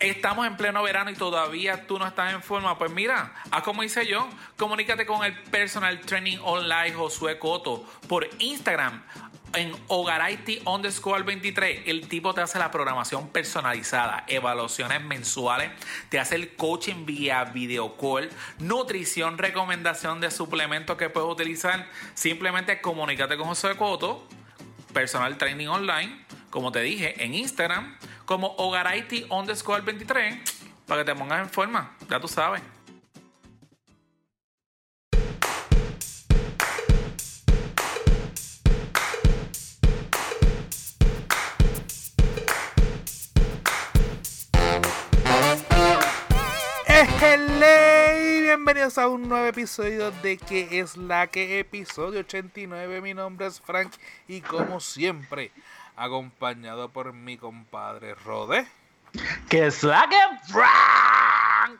Estamos en pleno verano y todavía tú no estás en forma. Pues mira, haz como hice yo. Comunícate con el personal training online Josué Coto por Instagram en Hogaraiti underscore 23. El tipo te hace la programación personalizada, evaluaciones mensuales, te hace el coaching vía video call, nutrición, recomendación de suplementos que puedes utilizar. Simplemente comunícate con Josué Coto, personal training online, como te dije, en Instagram como Hogaraiti underscore 23 para que te pongas en forma, ya tú sabes. Bienvenidos a un nuevo episodio de que es la que episodio 89. Mi nombre es Frank y como siempre acompañado por mi compadre Rode. Que es la que Frank.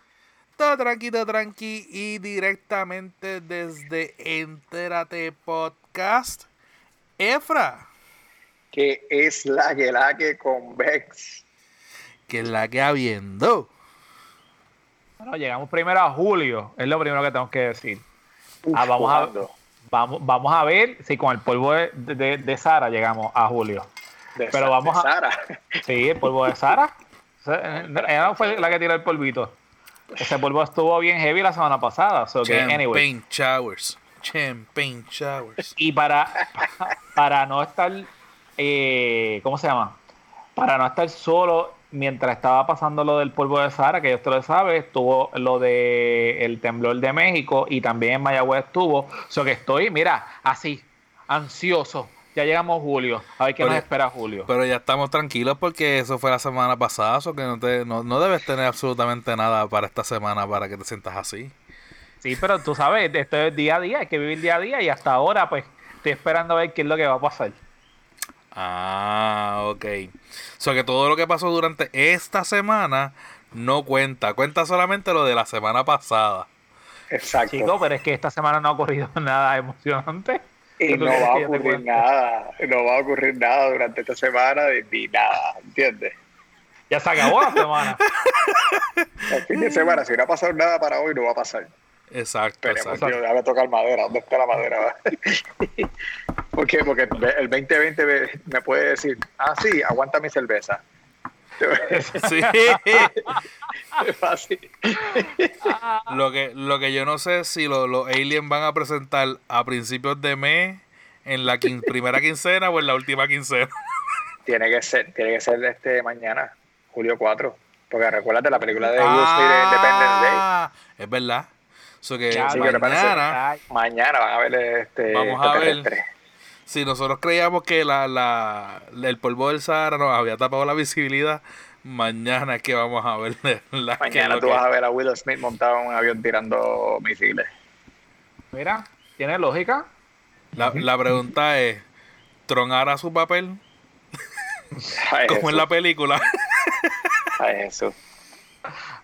Todo tranqui, todo tranqui y directamente desde Entérate Podcast, Efra. Que es la que la que convex. Que es la que habiendo. Bueno, llegamos primero a julio, es lo primero que tengo que decir. Uf, Ah, vamos, a, vamos, vamos a ver si con el polvo de, de- de Sara llegamos a julio. De pero vamos de a- Sara. Sí, el polvo de Sara. Ella no fue la que tiró el polvito. Ese polvo estuvo bien heavy la semana pasada. So que, Champagne anyway. showers. Champagne showers. Y para, para no estar, eh, ¿cómo se llama? Para no estar solo mientras estaba pasando lo del polvo de Sahara, que usted lo sabe, estuvo lo de el temblor de México y también en Mayagüez estuvo. So que estoy, mira, así, ansioso. Ya llegamos a julio. A ver qué Pero- nos espera julio. Pero ya estamos tranquilos porque eso fue la semana pasada, so que no, te, no, no debes tener absolutamente nada para esta semana para que te sientas así. Sí, pero tú sabes, esto es día a día, hay que vivir día a día y hasta ahora pues estoy esperando a ver qué es lo que va a pasar. Ah, ok. O sea que todo lo que pasó durante esta semana no cuenta, cuenta solamente lo de la semana pasada. Exacto. Chicos, pero es que esta semana no ha ocurrido nada emocionante. Y ¿Tú no va a ocurrir nada. No va a ocurrir nada durante esta semana ni nada. ¿Entiendes? Ya se acabó la semana. El fin de semana, si no ha pasado nada para hoy, no va a pasar. Exacto, Esperemos, exacto. déjame tocar madera. ¿Dónde está la madera? ¿Por qué? Porque el 2020 me, me puede decir, ah, sí, aguanta mi cerveza. Sí. Lo que, lo que yo no sé es si lo- los aliens van a presentar a principios de mes, en la quin- primera quincena o en la última quincena. Tiene que ser, tiene que ser este mañana, julio 4. Porque recuérdate la película de de Independence Day. Ah, es verdad. So que Ya, mañana, Ay, Mañana van a ver este Vamos a ver. si nosotros creíamos que la, la, el polvo del Sahara nos había tapado la visibilidad, mañana es que vamos a ver la Mañana tú que- vas a ver a Will Smith montado en un avión tirando misiles. Mira, tiene lógica. La, la pregunta es, ¿Tron hará su papel Ay, como en la película? Ay, Jesús.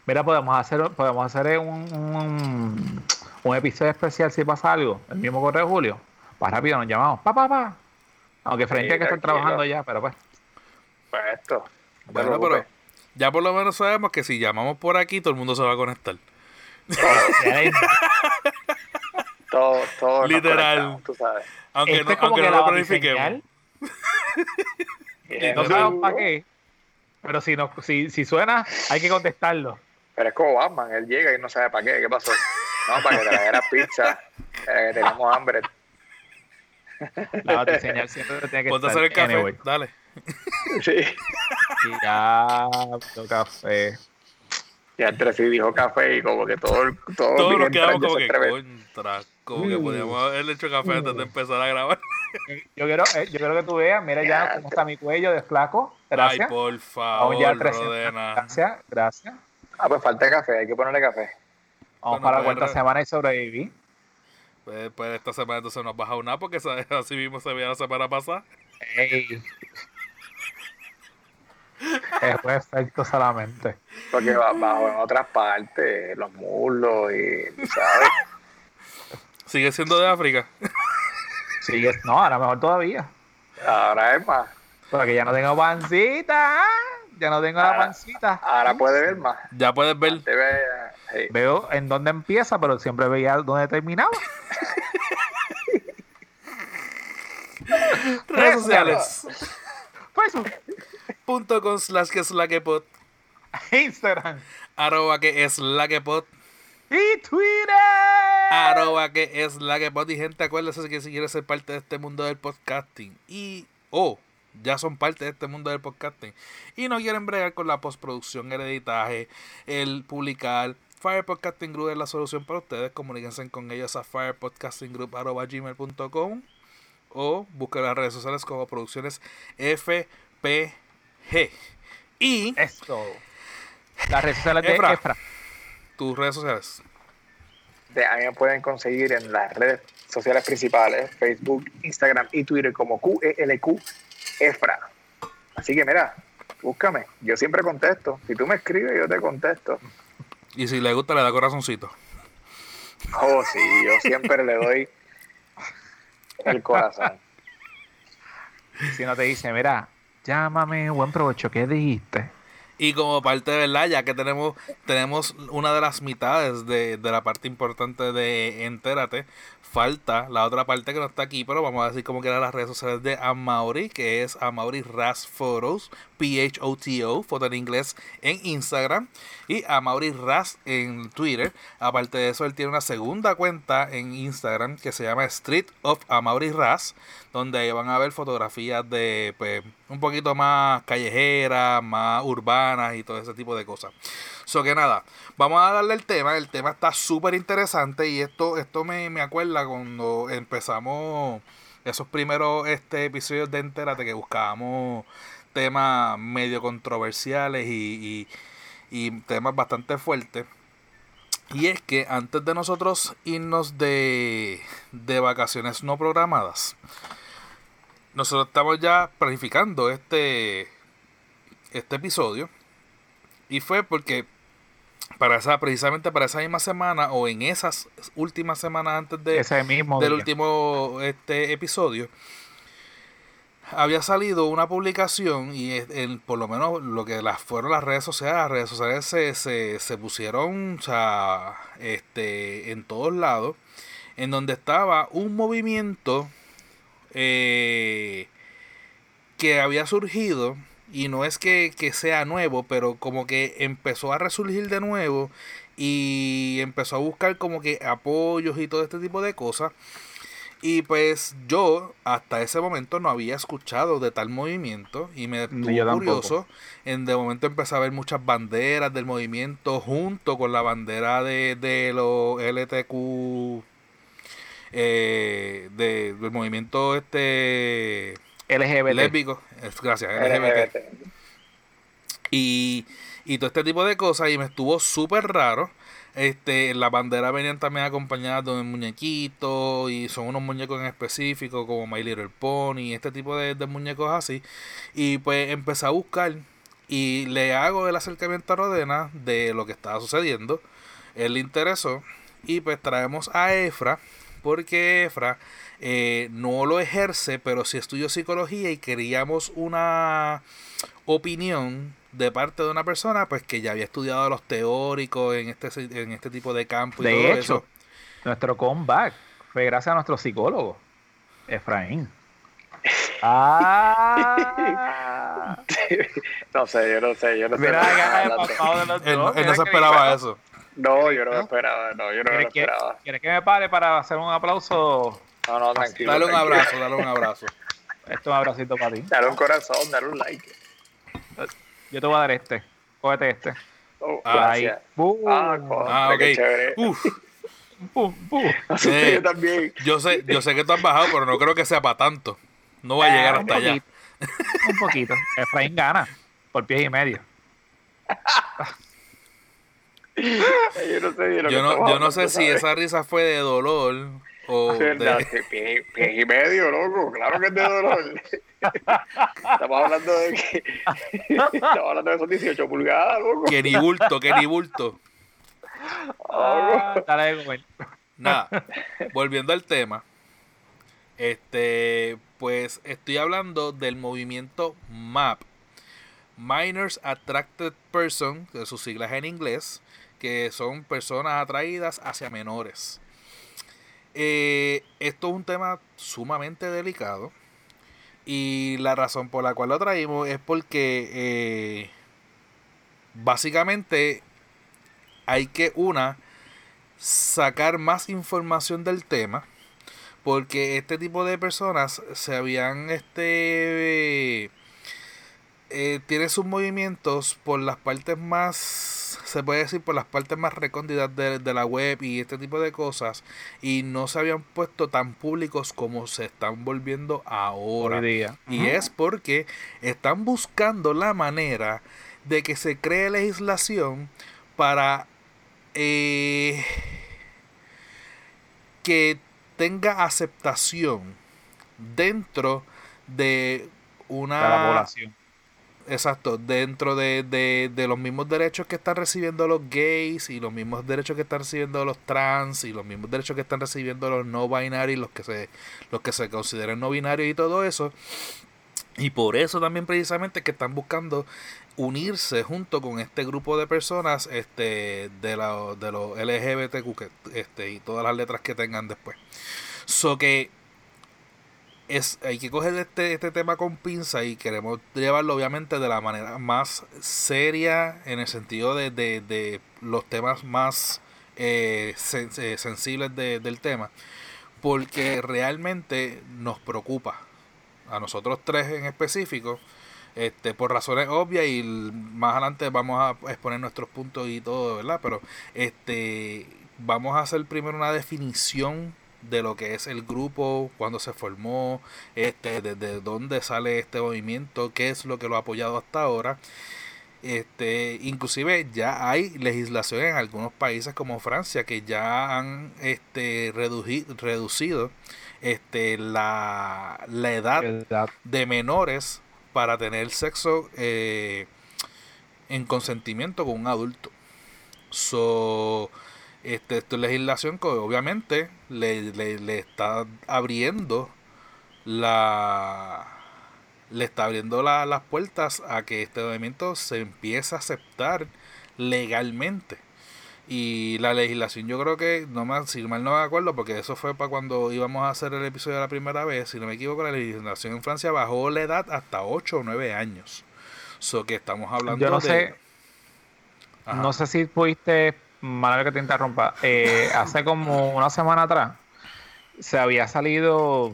Mira, podemos hacer, podemos hacer un, un, un episodio especial si pasa algo. El mismo correo de Julio. Más rápido nos llamamos. Pa, pa, pa. Aunque frente Sí, a que están trabajando ya, pero pues. Pues esto. No te Bueno, pero ya por lo menos sabemos que si llamamos por aquí, todo el mundo se va a conectar. Todo, todo Literal. conectamos, tú sabes. Aunque no, es como aunque que no la lo planifiquemos. Bien, No sabemos para qué. Pero si, no, si, si suena, hay que contestarlo. Pero es como Batman, él llega y no sabe para qué. ¿Qué pasó? No, para que trajera pizza. eh, que tenemos hambre. La batiseñal siempre tiene que Ponte a estar. hacer el café. Anyway. Dale. Sí. Y ya, café. Ya entre sí dijo café y como que todo el- todo Todos nos quedamos como que contra. Como que Mm. podíamos haber hecho café antes de empezar a grabar. Yo quiero, eh, yo quiero que tú veas, mira ya Ya, cómo está mi cuello de flaco. Gracias. Ay, por Vamos favor, ya a 300. Rodena. Gracias, gracias. Ah, pues falta café, hay que ponerle café. Vamos Bueno, para la pues, cuarta semana y sobreviví. Pues, pues esta semana entonces nos baja una porque ¿sabes? así mismo se veía la semana pasada. Ey. Es un efecto solamente. Porque va bajo en otras partes, los muslos y, ¿sabes? Sigue siendo de África. Sigue, no, ahora mejor todavía. Ahora es más. Porque ya no tengo pancita. ya no tengo la pancita. Ahora puede ver más. Ya puedes ver. Te ve, sí. Veo en dónde empieza, pero siempre veía dónde terminaba. Redes sociales. Facebook, Con slash que es la que pod. Instagram Arroba que es la que pod. y Twitter. Arroba que es la que pod. Y gente, acuérdense que si quieres ser parte de este mundo del podcasting y o ya son parte de este mundo del podcasting y no quieren bregar con la postproducción, el editaje, el publicar. Fire Podcasting Group es la solución para ustedes. Comuníquense con ellos a firepodcastinggroup.gmail.com o busquen las redes sociales como Producciones Y Esto. Las redes sociales de Efra. Efra. tus redes sociales. De- a mí me pueden conseguir en las redes sociales principales, Facebook, Instagram y Twitter como QELQ Efra. Así que mira, búscame. Yo siempre contesto. Si tú me escribes, yo te contesto. Y si le gusta, le da corazoncito. Oh, sí, yo siempre le doy el corazón. Si no te dice, mira, llámame, buen provecho, ¿qué dijiste? Y como parte de verdad, ya que tenemos, tenemos una de las mitades de, de la parte importante de Entérate, falta la otra parte que no está aquí, pero vamos a decir como que eran las redes sociales de Amaury, que es Amaury Ras Photos, P-H-O-T-O, foto en inglés en Instagram, y Amaury Ras en Twitter. Aparte de eso, él tiene una segunda cuenta en Instagram que se llama Street of Amaury Ras, donde ahí van a ver fotografías de pues, un poquito más callejeras, más urbanas y todo ese tipo de cosas. So que nada, vamos a darle el tema. El tema está súper interesante y esto, esto me, me acuerda cuando empezamos esos primeros este, episodios de Entérate que buscábamos temas medio controversiales y, y- y temas bastante fuertes. Y es que antes de nosotros irnos de, de vacaciones no programadas, nosotros estamos ya planificando este, este episodio. Y fue porque para esa, precisamente para esa misma semana o en esas últimas semanas antes de, Ese mismo del día. último este episodio había salido una publicación y en, por lo menos lo que las fueron las redes sociales las redes sociales se, se, se pusieron o sea, este en todos lados en donde estaba un movimiento eh, que había surgido y no es que, que sea nuevo pero como que empezó a resurgir de nuevo y empezó a buscar como que apoyos y todo este tipo de cosas y pues yo hasta ese momento no había escuchado de tal movimiento y me estuvo curioso. En de momento empecé a ver muchas banderas del movimiento junto con la bandera de, de los LTQ eh, de, del movimiento este LGBT. lésbico. Gracias, LGBT LGBT. y, y todo este tipo de cosas y me estuvo súper raro. Este, las banderas venían también acompañadas de un muñequito y son unos muñecos en específico como My Little Pony, este tipo de, de muñecos así. Y pues empecé a buscar y le hago el acercamiento a Rodena de lo que estaba sucediendo. Él le interesó y pues traemos a Efra porque Efra eh, no lo ejerce, pero sí estudió psicología y queríamos una opinión de parte de una persona pues que ya había estudiado los teóricos en este en este tipo de campo y De todo hecho, eso. nuestro comeback fue gracias a nuestro psicólogo, Efraín. Ah. No sé, yo no sé, yo no sé. Mira de de los Él, dos. él no se esperaba eso. No, yo no me esperaba, no, yo no me lo ¿Quieres que, esperaba. ¿Quieres que me pare para hacer un aplauso? No, no, tranquilo. Dale un tranquilo. abrazo, dale un abrazo. Esto es un abracito para ti. Dale un corazón, dale un like. Yo te voy a dar este. Cógete este. Oh, Ah, Ahí. Ah, Ah, qué ok. chévere. Uf. ¡Bum! Asusté Eh, yo también. yo sé, yo sé que tú has bajado, pero no creo que sea para tanto. No va a llegar Ah, hasta un allá. poquito. Un poquito. Efraín gana. Por pies y medio. Yo no sé Yo no, estamos yo no sé si esa risa fue de dolor o Verdad, de... pie, pie y medio, loco. Claro que es de dolor. Estamos hablando de que. Estamos hablando de esos 18 pulgadas, loco. Que ni bulto, que ni bulto. Ah, dale de comer. Nada, volviendo al tema. Este, pues estoy hablando del movimiento MAP. Minors Attracted Person, de sus siglas en inglés, que son personas atraídas hacia menores. Eh, esto es un tema sumamente delicado y la razón por la cual lo traímos es porque eh, básicamente hay que una sacar más información del tema porque este tipo de personas se habían este eh, tiene sus movimientos por las partes más se puede decir por las partes más recónditas de, de, la web y este tipo de cosas y no se habían puesto tan públicos como se están volviendo ahora día. y es porque están buscando la manera de que se cree legislación para eh, que tenga aceptación dentro de una De la población. Exacto, dentro de, de, de los mismos derechos que están recibiendo los gays y los mismos derechos que están recibiendo los trans y los mismos derechos que están recibiendo los no binarios, los que se, los que se consideran no binarios y todo eso. Y por eso también precisamente que están buscando unirse junto con este grupo de personas este de, la, de los LGBTQ este, y todas las letras que tengan después. So que es, hay que coger este, este tema con pinza y queremos llevarlo obviamente de la manera más seria en el sentido de, de, de los temas más eh, eh, sensibles de, del tema porque realmente nos preocupa a nosotros tres en específico este por razones obvias y más adelante vamos a exponer nuestros puntos y todo verdad pero este vamos a hacer primero una definición de lo que es el grupo, cuándo se formó, este, desde dónde sale este movimiento, qué es lo que lo ha apoyado hasta ahora. Este, inclusive ya hay legislación en algunos países como Francia que ya han este, reduci reducido este, la, la edad, edad, de menores para tener sexo eh, en consentimiento con un adulto. So, este, esta legislación que obviamente le, le, le, está abriendo la le está abriendo la, las puertas a que este movimiento se empiece a aceptar legalmente y la legislación yo creo que no me, si mal no me acuerdo porque eso fue para cuando íbamos a hacer el episodio la primera vez si no me equivoco la legislación en Francia bajó la edad hasta 8 o 9 años so que estamos hablando yo no de sé Ajá. no sé si pudiste Manuel que te interrumpa, eh, hace como una semana atrás se había salido,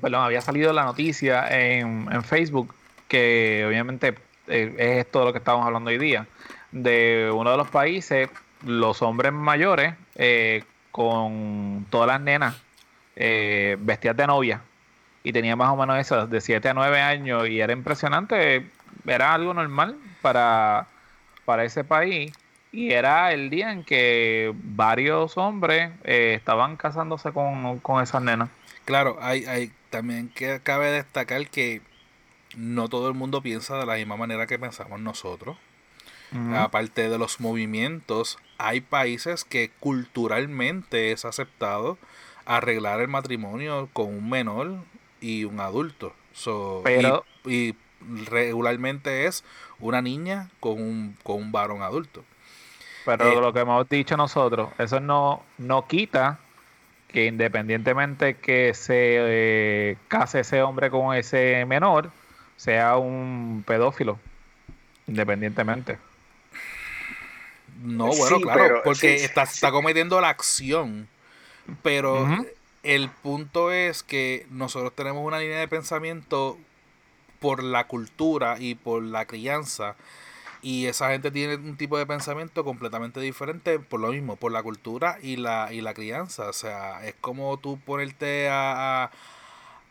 perdón, había salido la noticia en, en Facebook que obviamente eh, es esto de lo que estamos hablando hoy día, de uno de los países, los hombres mayores eh, con todas las nenas eh, vestidas de novia y tenía más o menos eso, de 7 a 9 años y era impresionante, era algo normal para, para ese país y era el día en que varios hombres eh, estaban casándose con, con esas nenas. Claro, hay, hay también que cabe destacar que no todo el mundo piensa de la misma manera que pensamos nosotros. Uh -huh. Aparte de los movimientos, hay países que culturalmente es aceptado arreglar el matrimonio con un menor y un adulto. So, Pero, y, y regularmente es una niña con un, con un varón adulto. Pero eh, lo que hemos dicho nosotros, eso no, no quita que independientemente que se eh, case ese hombre con ese menor, sea un pedófilo, independientemente. No, bueno, sí, claro, pero, porque sí, está, sí. está cometiendo la acción, pero uh -huh. el punto es que nosotros tenemos una línea de pensamiento por la cultura y por la crianza y esa gente tiene un tipo de pensamiento completamente diferente por lo mismo, por la cultura y la, y la crianza. O sea, es como tú ponerte a, a,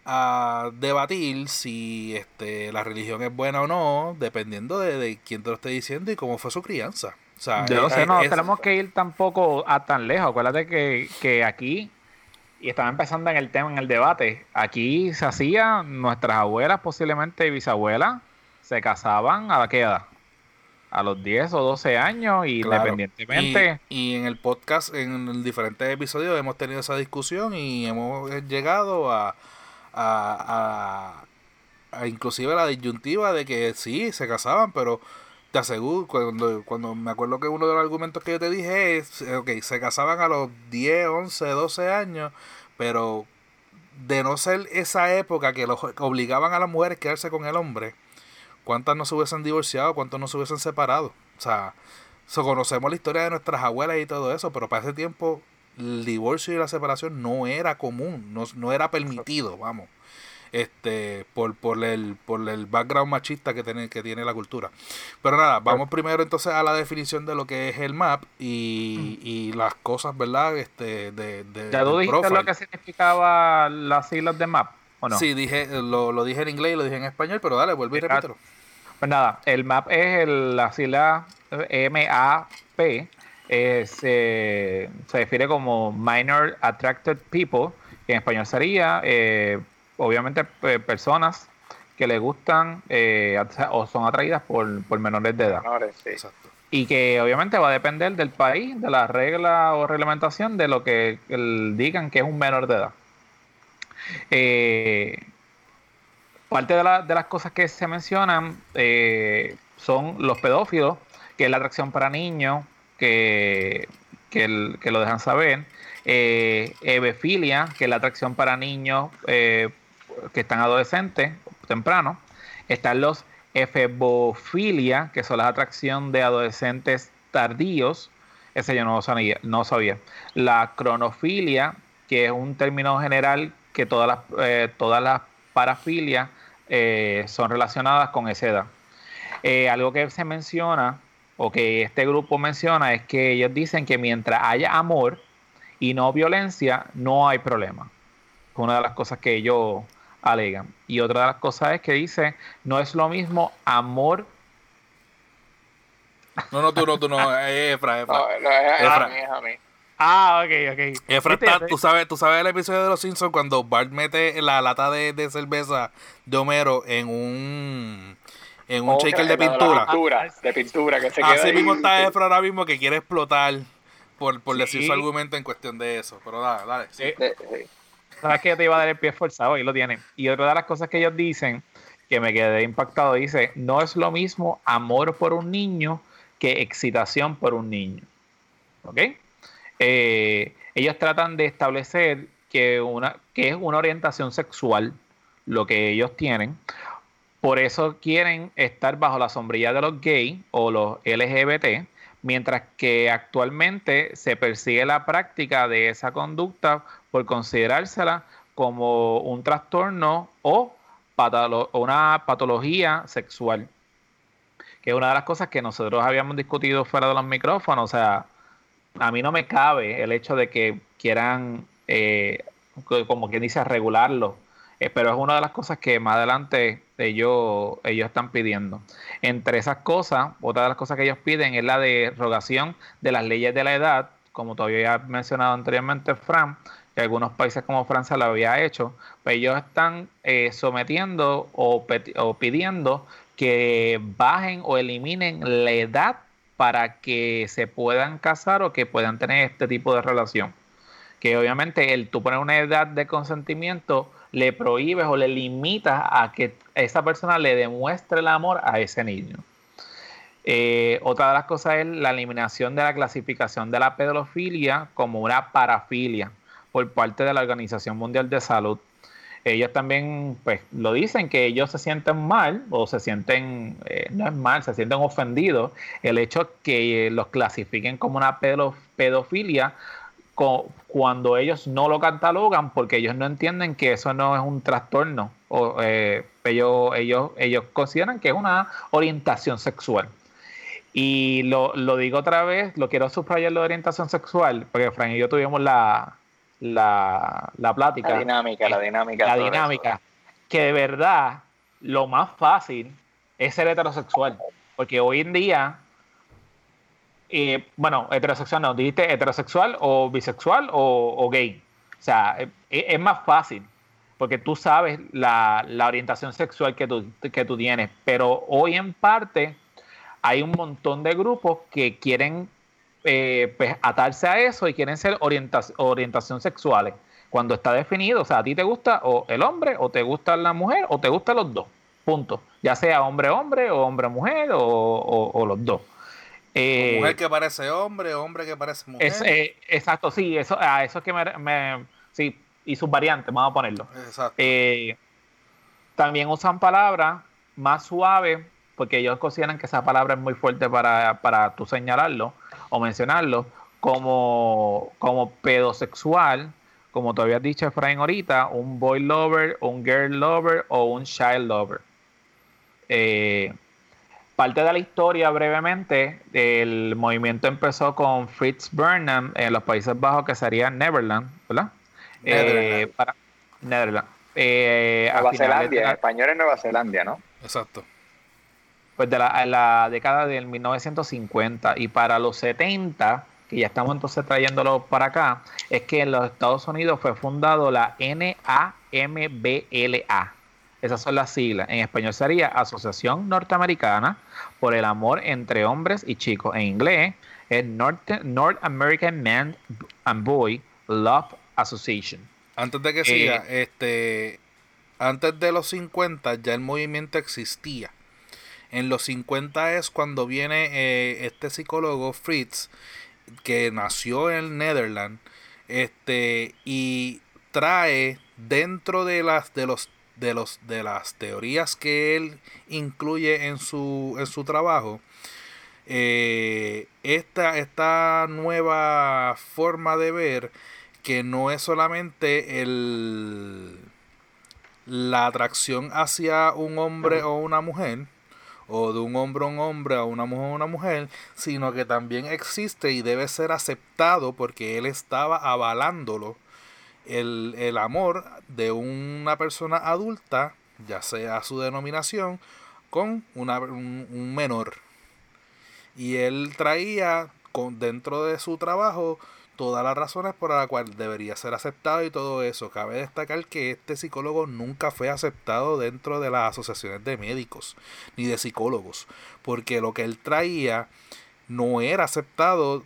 a debatir si este, la religión es buena o no, dependiendo de, de, quién te lo esté diciendo y cómo fue su crianza. O sea, Yo no sé, no es, tenemos que ir tampoco a tan lejos. Acuérdate que, que aquí, y estaba empezando en el tema, en el debate, aquí se hacía, nuestras abuelas, posiblemente bisabuelas, se casaban a la queda a los 10 o 12 años y claro. independientemente. Y, y, en el podcast, en diferentes episodios, hemos tenido esa discusión y hemos llegado a, a, a, inclusive la disyuntiva de que sí, se casaban, pero te aseguro, cuando, cuando me acuerdo que uno de los argumentos que yo te dije es, ok, se casaban a los 10, 11, 12 años, pero de no ser esa época que los obligaban a las mujeres a quedarse con el hombre, ¿cuántas no se hubiesen divorciado? ¿Cuántos no se hubiesen separado? O sea, conocemos la historia de nuestras abuelas y todo eso, pero para ese tiempo el divorcio y la separación no era común, no, no era permitido, vamos. Este por, por el por el background machista que tiene que tiene la cultura. Pero nada vamos primero entonces a la definición de lo que es el map y, y las cosas verdad este de, de ya tú dijiste lo que significaba las siglas de map ¿o no? sí dije lo, lo dije en inglés y lo dije en español pero dale vuelve y repítelo pues nada el map es el, la sigla MAP eh, se define como Minor Attracted People que en español sería eh, obviamente personas que le gustan eh, o son atraídas por, menores de edad. Y que obviamente va a depender del país, de la regla o reglamentación de lo que digan que es un menor de edad. Eh, parte de, las cosas que se mencionan eh, son los pedófilos, que es la atracción para niños, que, que, lo dejan saber. Eh, ebefilia, que es la atracción para niños que están adolescentes, temprano. Están los efebofilia, que son la atracción de adolescentes tardíos. Ese yo no sabía, no sabía. La cronofilia, que es un término general que todas las, eh, todas las parafilias eh, son relacionadas con esa edad. Eh, algo que se menciona, o que este grupo menciona, es que ellos dicen que mientras haya amor y no violencia, no hay problema. Una de las cosas que ellos alegan. Y otra de las cosas es que dice, no es lo mismo amor. No, no, tú no, tú no, es Efra, Efra. No, es, a mí, es a mí. Ah, ok, ok. Efra, tú, sabes, tú sabes el episodio de Los Simpsons cuando Bart mete la lata de, de cerveza de Homero en un en un shaker de pintura. De pintura, que se Así mismo está Efra ahora mismo que quiere explotar por, por decir su argumento en cuestión de eso. Pero dale, dale. Sí. Sabes que te iba a dar el pie forzado y lo tiene. Y otra de las cosas que ellos dicen, que me quedé impactado, dice, no es lo mismo amor por un niño que excitación por un niño. ¿Ok? Eh, ellos tratan de establecer que, una, que es una orientación sexual lo que ellos tienen. Por eso quieren estar bajo la sombrilla de los gays o los LGBT, mientras que actualmente se persigue la práctica de esa conducta por considerársela como un trastorno o una patología sexual, que es una de las cosas que nosotros habíamos discutido fuera de los micrófonos, o sea, a mí no me cabe el hecho de que quieran, eh, como quien dice, regularlo eh, pero es una de las cosas que más adelante ellos, ellos están pidiendo. Entre esas cosas, otra de las cosas que ellos piden es la derogación de las leyes de la edad, como todavía he mencionado anteriormente, Fran, que algunos países como Francia lo había hecho, pues ellos están eh, sometiendo o pidiendo que bajen o eliminen la edad para que se puedan casar o que puedan tener este tipo de relación. Que obviamente el tú poner una edad de consentimiento le prohíbes o le limitas a que esa persona le demuestre el amor a ese niño. Eh, otra de las cosas es la eliminación de la clasificación de la pedofilia como una parafilia por parte de la Organización Mundial de Salud. Ellos también pues, lo dicen que ellos se sienten mal o se sienten, eh, no es mal, se sienten ofendidos el hecho que los clasifiquen como una pedofilia cuando ellos no lo catalogan porque ellos no entienden que eso no es un trastorno. O, eh, ellos, ellos, ellos consideran que es una orientación sexual. Y lo, digo otra vez, lo quiero subrayar lo de orientación sexual, porque Frank y yo tuvimos la, la, la plática. La dinámica, la dinámica. La dinámica. Que de verdad lo más fácil es ser heterosexual. Porque hoy en día bueno, heterosexual no, dijiste heterosexual o bisexual o, gay. O sea, e, e, es, más fácil porque tú sabes la, orientación sexual que tú, que tú tienes, pero hoy en parte hay un montón de grupos que quieren eh, pues, atarse a eso y quieren ser orientación sexuales. Cuando está definido, o sea, a ti te gusta o el hombre, o te gusta la mujer, o te gustan los dos. punto. Ya sea hombre-hombre o hombre-mujer o, los dos. Eh, mujer que parece hombre, hombre que parece mujer. Eh, exacto, sí, eso, a eso es que me, Sí, y sus variantes, vamos a ponerlo. Exacto. Eh, también usan palabras más suaves, porque ellos consideran que esa palabra es muy fuerte para, para tú señalarlo o mencionarlo, como, como pedosexual, como te habías dicho, Efraín, ahorita, un boy lover, un girl lover o un child lover. Eh, parte de la historia, brevemente, el movimiento empezó con Fritz Burnham en los Países Bajos, que sería Neverland, ¿verdad? Eh, para. Eh, Nueva Zelanda, en español es Nueva Zelanda, ¿no? Exacto. Pues de la, la década del 1950 y para los 70 que ya estamos entonces trayéndolo para acá, es que en los Estados Unidos fue fundado la NAMBLA. Esas son las siglas. En español sería Asociación Norteamericana por el Amor entre Hombres y Chicos. En inglés es North, North American Man and Boy Love Association. Antes de que siga, eh, este, antes de los 50 ya el movimiento existía. En los 50 es cuando viene eh, este psicólogo Fritz que nació en Netherlands este y trae dentro de las de los de los de las teorías que él incluye en su en su trabajo eh, esta, esta nueva forma de ver que no es solamente el la atracción hacia un hombre o una mujer o de un hombre a un hombre, a una mujer a una mujer, sino que también existe y debe ser aceptado porque él estaba avalándolo el, el amor de una persona adulta, ya sea su denominación, con una, un, menor. Y él traía con, dentro de su trabajo todas las razones por las cuales debería ser aceptado y todo eso. Cabe destacar que este psicólogo nunca fue aceptado dentro de las asociaciones de médicos ni de psicólogos, porque lo que él traía no era aceptado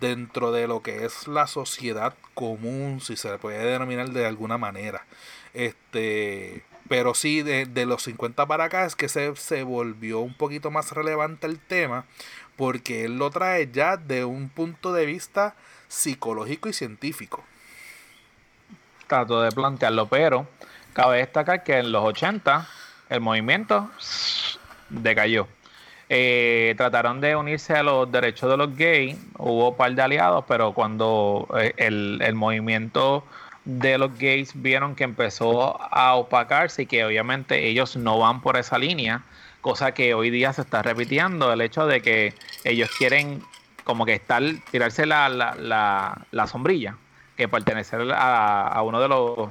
dentro de lo que es la sociedad común, si se le puede denominar de alguna manera. Este, pero sí, de, de los 50 para acá es que se, se volvió un poquito más relevante el tema, porque él lo trae ya de un punto de vista psicológico y científico. Trato de plantearlo, pero cabe destacar que en los 80 el movimiento decayó. Eh, trataron de unirse a los derechos de los gays, hubo un par de aliados, pero cuando eh, el, el movimiento de los gays vieron que empezó a opacarse y que obviamente ellos no van por esa línea, cosa que hoy día se está repitiendo, el hecho de que ellos quieren como que estar, tirarse la, la, la, sombrilla, que pertenecer a, uno de los...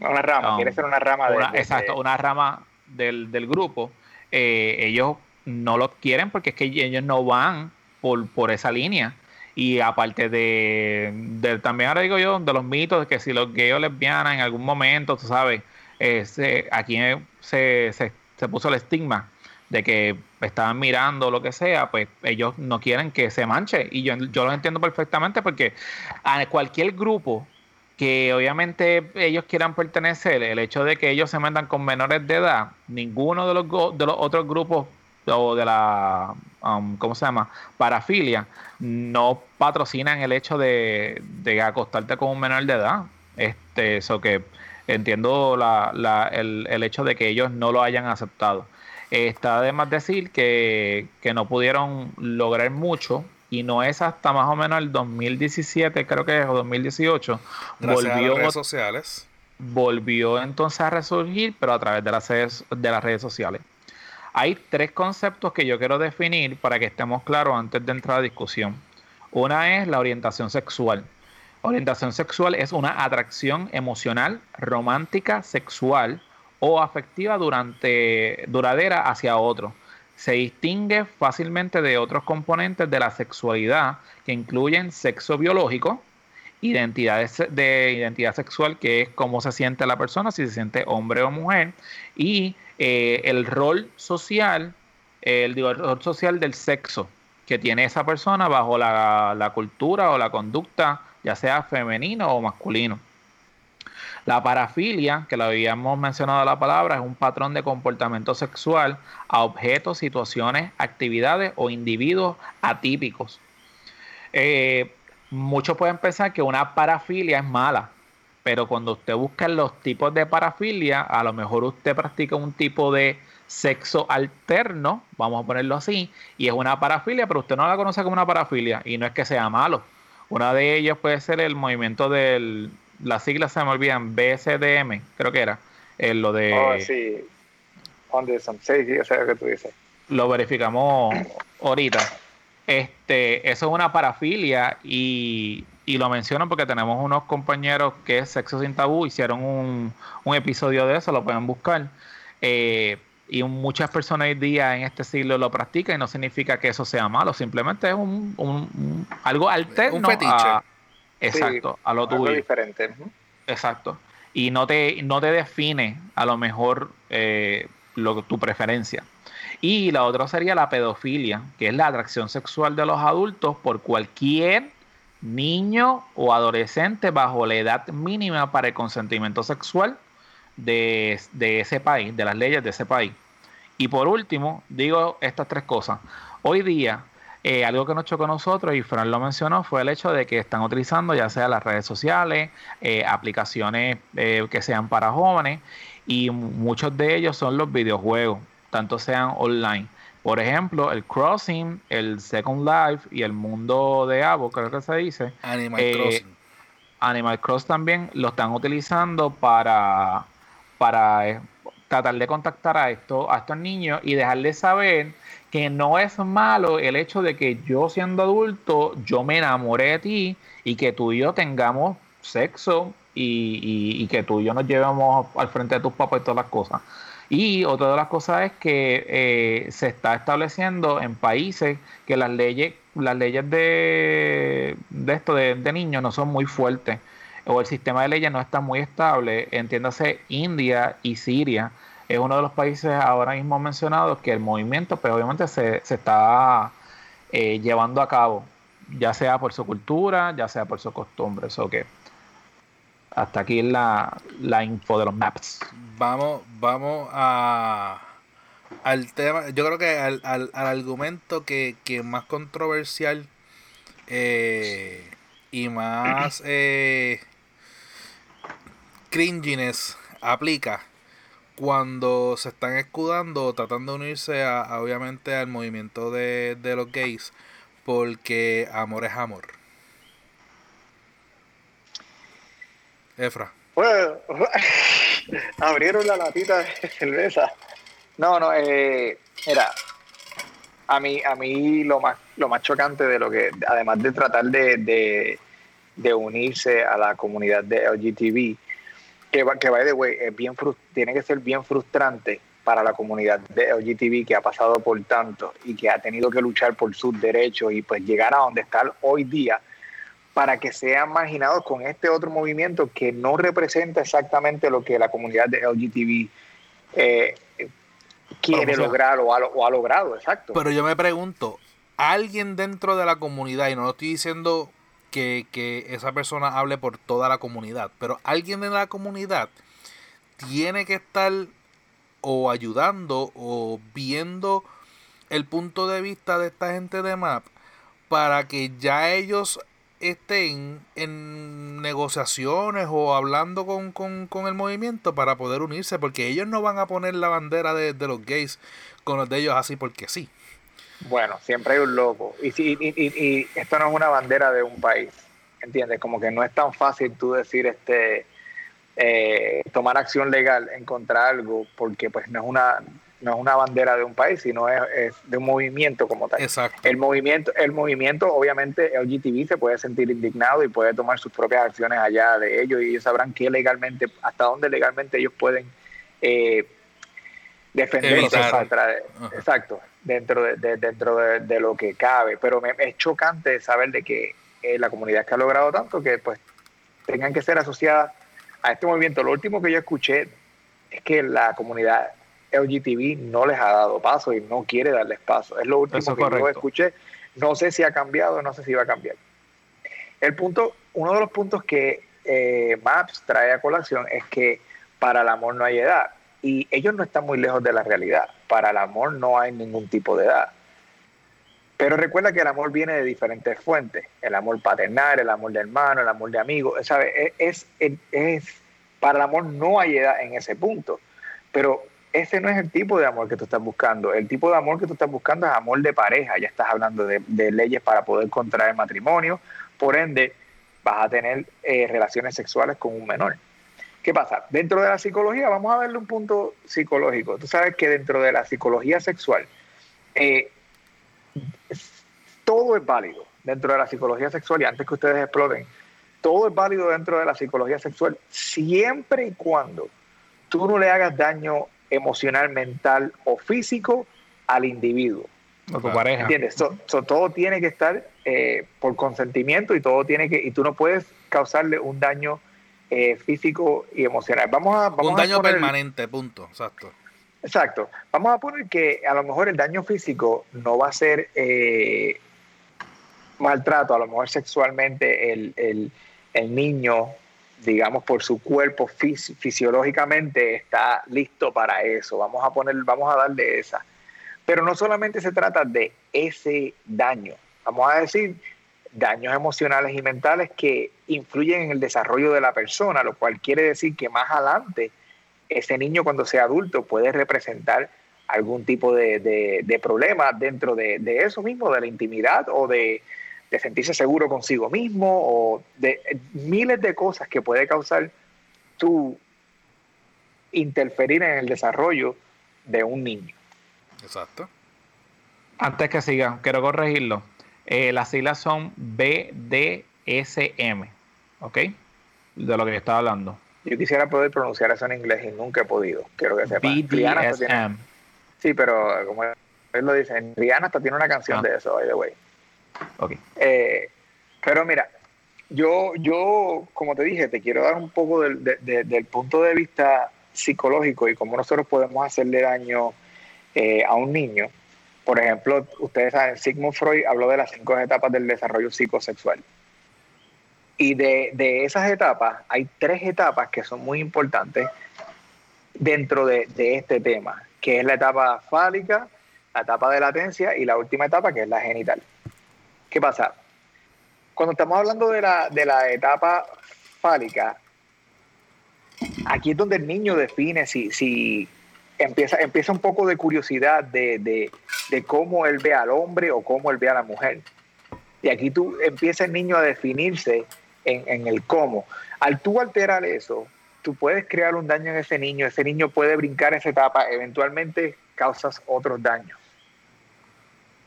Una rama, um, quiere ser una rama de, Exacto, una rama del, del grupo. Eh, ellos no lo quieren porque es que ellos no van por, por esa línea. Y aparte de, también ahora digo yo, de los mitos de que si los gays o lesbianas en algún momento, tú sabes, eh, aquí se, se, se puso el estigma de que estaban mirando lo que sea, pues ellos no quieren que se manche. Y yo, yo lo entiendo perfectamente porque a cualquier grupo que obviamente ellos quieran pertenecer, el hecho de que ellos se metan con menores de edad, ninguno de los, de los otros grupos o de la, um, ¿cómo se llama? Parafilia, no patrocinan el hecho de, de acostarte con un menor de edad. Este, eso que entiendo la, la, el, el hecho de que ellos no lo hayan aceptado. Está de más decir que, no pudieron lograr mucho y no es hasta más o menos el 2017, creo que es, o 2018, volvió, redes sociales. volvió entonces a resurgir, pero a través de las, redes, de las redes sociales. Hay tres conceptos que yo quiero definir para que estemos claros antes de entrar a la discusión. Una es la orientación sexual. Orientación sexual es una atracción emocional, romántica, sexual o afectiva durante, duradera hacia otro. Se distingue fácilmente de otros componentes de la sexualidad que incluyen sexo biológico, identidad de identidad sexual, que es cómo se siente la persona, si se siente hombre o mujer, y eh, el rol social, el, rol social del sexo que tiene esa persona bajo la cultura o la conducta, ya sea femenino o masculino. La parafilia, que lo habíamos mencionado la palabra, es un patrón de comportamiento sexual a objetos, situaciones, actividades o individuos atípicos. Eh, muchos pueden pensar que una parafilia es mala, pero cuando usted busca los tipos de parafilia, a lo mejor usted practica un tipo de sexo alterno, vamos a ponerlo así, y es una parafilia, pero usted no la conoce como una parafilia, y no es que sea malo. Una de ellas puede ser el movimiento del, las siglas se me olvidan, BSDM, creo que era, eh, lo de... Oh, sí, sí, sí, o sea, que tú dices. Lo verificamos ahorita. Este, eso es una parafilia y, y, lo menciono porque tenemos unos compañeros que es Sexo Sin Tabú, hicieron un, un episodio de eso, lo pueden buscar. Eh, y muchas personas hoy día en este siglo lo practican y no significa que eso sea malo, simplemente es un, un, algo alterno. Un fetiche. A, exacto, a lo tuyo. diferente. Exacto. Y no te, no te define a lo mejor eh, lo, tu preferencia. Y la otra sería la pedofilia, que es la atracción sexual de los adultos por cualquier niño o adolescente bajo la edad mínima para el consentimiento sexual de, ese país, de las leyes de ese país. Y por último, digo estas tres cosas. Hoy día, eh, algo que nos chocó a nosotros, y Fran lo mencionó, fue el hecho de que están utilizando ya sea las redes sociales, eh, aplicaciones eh, que sean para jóvenes, y muchos de ellos son los videojuegos, tanto sean online. Por ejemplo, el Crossing, el Second Life y el mundo de Avo, creo que se dice. Animal Crossing. Animal Cross también lo están utilizando para para tratar de contactar a, esto, a estos niños y dejarles saber que no es malo el hecho de que yo siendo adulto, yo me enamoré de ti y que tú y yo tengamos sexo y, que tú y yo nos llevemos al frente de tus papás y todas las cosas. Y otra de las cosas es que eh, se está estableciendo en países que las leyes, las leyes de, esto de niños no son muy fuertes o el sistema de leyes no está muy estable, entiéndase India y Siria, es uno de los países ahora mismo mencionados que el movimiento, pues obviamente se, está eh, llevando a cabo, ya sea por su cultura, ya sea por su costumbre. Eso que hasta aquí la, la info de los maps. Vamos, vamos a al tema, yo creo que al, al, argumento que, que más controversial eh, y más eh, cringiness aplica cuando se están escudando o tratando de unirse a, obviamente al movimiento de, los gays porque amor es amor. Efra. Bueno, abrieron la latita de cerveza. No, no, eh, a mí, a mí lo más, lo más chocante de lo que, además de tratar de, de unirse a la comunidad de LGTB, que, que by the way, es bien tiene que ser bien frustrante para la comunidad de LGTB que ha pasado por tanto y que ha tenido que luchar por sus derechos y pues llegar a donde está hoy día para que sean marginados con este otro movimiento que no representa exactamente lo que la comunidad de LGTB eh, quiere lograr o ha, o ha logrado, exacto. Pero yo me pregunto, ¿alguien dentro de la comunidad, y no lo estoy diciendo que, esa persona hable por toda la comunidad, pero alguien de la comunidad tiene que estar o ayudando o viendo el punto de vista de esta gente de MAP para que ya ellos estén en negociaciones o hablando con, con, el movimiento para poder unirse, porque ellos no van a poner la bandera de, de los gays con los de ellos así porque sí. Bueno, siempre hay un loco. Y, y, y, esto no es una bandera de un país, ¿entiendes? Como que no es tan fácil tú decir, este, eh, tomar acción legal en contra algo, porque pues no es una no es una bandera de un país, sino es, de un movimiento como tal. Exacto. El movimiento, el movimiento, obviamente, LGTB se puede sentir indignado y puede tomar sus propias acciones allá de ellos y ellos sabrán que legalmente, hasta dónde legalmente ellos pueden eh, defenderse exacto, dentro de, dentro de, lo que cabe. Pero me, es chocante saber de que eh, la comunidad que ha logrado tanto que pues tengan que ser asociadas a este movimiento. Lo último que yo escuché es que la comunidad LGTB no les ha dado paso y no quiere darles paso. Es lo último que yo escuché. No sé si ha cambiado, no sé si va a cambiar. El punto, uno de los puntos que eh, Maps trae a colación es que para el amor no hay edad. Y ellos no están muy lejos de la realidad. Para el amor no hay ningún tipo de edad. Pero recuerda que el amor viene de diferentes fuentes. El amor paternal, el amor de hermano, el amor de amigo. ¿sabes? Es, para el amor no hay edad en ese punto. Pero ese no es el tipo de amor que tú estás buscando. El tipo de amor que tú estás buscando es amor de pareja. Ya estás hablando de, de leyes para poder contraer matrimonio. Por ende, vas a tener eh, relaciones sexuales con un menor. ¿Qué pasa? Dentro de la psicología, vamos a darle un punto psicológico. Tú sabes que dentro de la psicología sexual, eh, todo es válido dentro de la psicología sexual y antes que ustedes exploten, todo es válido dentro de la psicología sexual siempre y cuando tú no le hagas daño emocional, mental o físico al individuo. O tu pareja. ¿Entiendes? todo tiene que estar eh, por consentimiento y todo tiene que, y tú no puedes causarle un daño eh, físico y emocional. Vamos a, vamos un daño permanente, punto, exacto. Exacto. Vamos a poner que a lo mejor el daño físico no va a ser eh, maltrato, a lo mejor sexualmente el, el, el niño, digamos, por su cuerpo fisiológicamente está listo para eso. Vamos a poner, vamos a darle esa. Pero no solamente se trata de ese daño, vamos a decir daños emocionales y mentales que influyen en el desarrollo de la persona, lo cual quiere decir que más adelante ese niño cuando sea adulto puede representar algún tipo de, problema dentro de, eso mismo, de la intimidad o de, sentirse seguro consigo mismo o de miles de cosas que puede causar tu interferir en el desarrollo de un niño. Exacto. Antes que siga, quiero corregirlo. Eh, las siglas son BDSM, ¿ok? De lo que yo estaba hablando. Yo quisiera poder pronunciar eso en inglés y nunca he podido. Quiero que sepa. BDSM. Sí, pero como él lo dice, Rihanna hasta tiene una canción ah. de eso, by the way. Okay. Eh, pero mira, yo, yo, como te dije, te quiero dar un poco del, del punto de vista psicológico y cómo nosotros podemos hacerle daño eh, a un niño. Por ejemplo, ustedes saben, Sigmund Freud habló de las cinco etapas del desarrollo psicosexual. Y de, de esas etapas, hay tres etapas que son muy importantes dentro de, de, este tema, que es la etapa fálica, la etapa de latencia y la última etapa que es la genital. ¿Qué pasa? Cuando estamos hablando de la, de la etapa fálica, aquí es donde el niño define si, si empieza, empieza un poco de curiosidad de, cómo él ve al hombre o cómo él ve a la mujer. Y aquí tú empieza el niño a definirse en, el cómo. Al tú alterar eso, tú puedes crear un daño en ese niño, ese niño puede brincar esa etapa, eventualmente causas otros daños.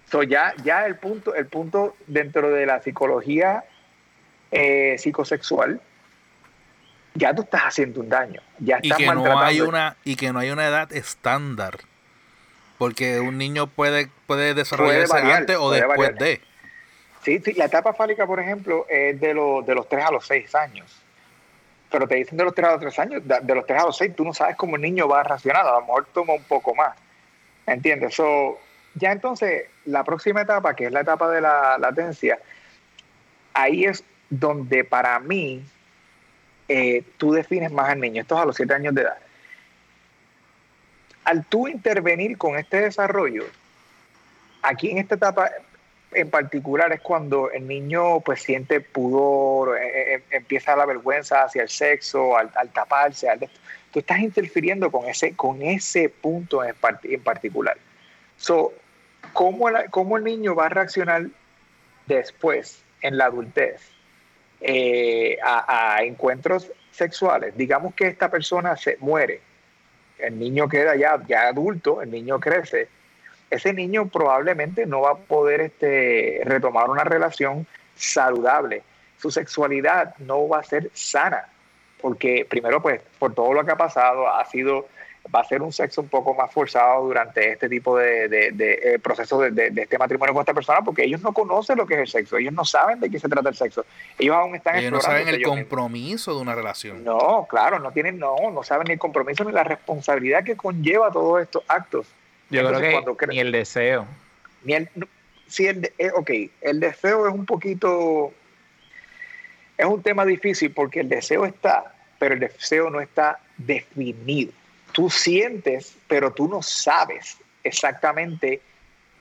So ya, ya el punto, el punto dentro de la psicología eh, psicosexual ya tú estás haciendo un daño. Ya y que no hay una y que no hay una edad estándar. Porque un niño puede, puede desarrollarse antes o después de. Sí, sí, la etapa fálica, por ejemplo, es de, de los 3 a los 6 años. Pero te dicen de los 3 a los 3 años, de, los 3 a los 6, tú no sabes cómo el niño va a reaccionar, a lo mejor toma un poco más. ¿Entiendes? So, ya entonces, la próxima etapa, que es la etapa de la latencia, ahí es donde para mí eh, tú defines más al niño. Esto es a los 7 años de edad. Al tú intervenir con este desarrollo, aquí en esta etapa en particular es cuando el niño pues siente pudor, eh, eh, empieza la vergüenza hacia el sexo, al, taparse, tú estás interfiriendo con ese, con ese punto en, en particular. So, ¿cómo, ¿Cómo el niño va a reaccionar después, en la adultez? Eh, a, encuentros sexuales. Digamos que esta persona se muere, el niño queda ya, ya adulto, el niño crece, ese niño probablemente no va a poder este, retomar una relación saludable. Su sexualidad no va a ser sana, porque primero, pues, por todo lo que ha pasado, ha sido va a ser un sexo un poco más forzado durante este tipo de, de, eh, proceso de, este matrimonio con esta persona, porque ellos no conocen lo que es el sexo, ellos no saben de qué se trata el sexo, ellos aún están ellos no saben el compromiso de una relación. No, claro, no tienen, no, no saben ni el compromiso ni la responsabilidad que conlleva todos estos actos. Yo creo que ni el deseo. Ni el, sí, el, eh, ok, el deseo es un poquito es un tema difícil porque el deseo está, pero el deseo no está definido. Tú sientes, pero tú no sabes exactamente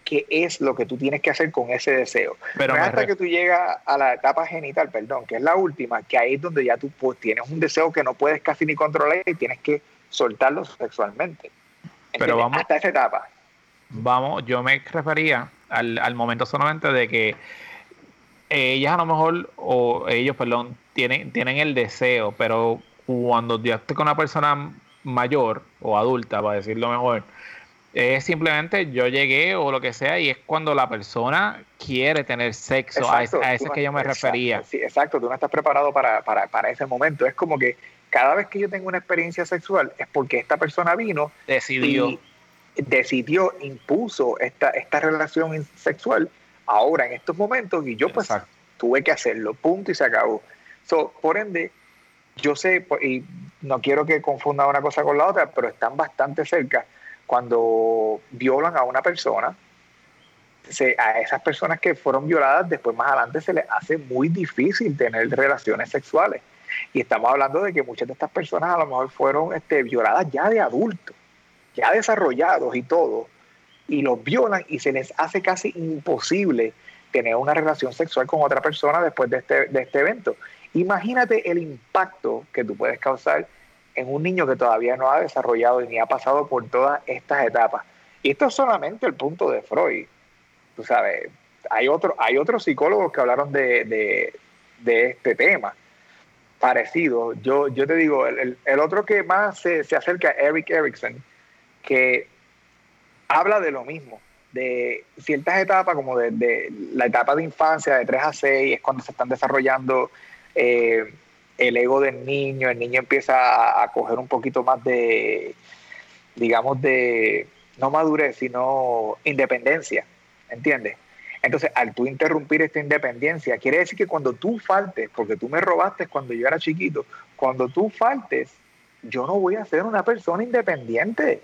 qué es lo que tú tienes que hacer con ese deseo. Pero no es hasta que tú llegas a la etapa genital, perdón, que es la última, que ahí es donde ya tú pues, tienes un deseo que no puedes casi ni controlar y tienes que soltarlo sexualmente. Pero vamos, hasta esa etapa. Vamos, yo me refería al, al momento solamente de que ellas a lo mejor, o ellos, perdón, tienen, tienen el deseo, pero cuando ya estoy con una persona mayor o adulta, para decirlo mejor, es simplemente yo llegué o lo que sea y es cuando la persona quiere tener sexo, a, ese, que yo me refería. Sí, exacto, tú no estás preparado para, para, para, ese momento. Es como que cada vez que yo tengo una experiencia sexual es porque esta persona vino, decidió, decidió, impuso esta, esta relación sexual ahora en estos momentos y yo pues tuve que hacerlo, punto y se acabó. So, por ende, yo sé, y no quiero que confunda una cosa con la otra, pero están bastante cerca cuando violan a una persona, a esas personas que fueron violadas, después más adelante se les hace muy difícil tener relaciones sexuales. Y estamos hablando de que muchas de estas personas a lo mejor fueron este, violadas ya de adultos, ya desarrollados y todo, y los violan y se les hace casi imposible tener una relación sexual con otra persona después de este, de este evento. Imagínate el impacto que tú puedes causar en un niño que todavía no ha desarrollado y ni ha pasado por todas estas etapas. Y esto es solamente el punto de Freud. Tú sabes, hay, otro, hay otros psicólogos que hablaron de, este tema parecido. Yo, yo te digo, el, otro que más se, acerca a Eric Erickson, que habla de lo mismo, de ciertas etapas, como de, la etapa de infancia, de 3 a 6, es cuando se están desarrollando eh, el ego del niño, el niño empieza a, coger un poquito más de, digamos, de, no madurez, sino independencia, ¿entiendes? Entonces, al tú interrumpir esta independencia, quiere decir que cuando tú faltes, porque tú me robaste cuando yo era chiquito, cuando tú faltes, yo no voy a ser una persona independiente.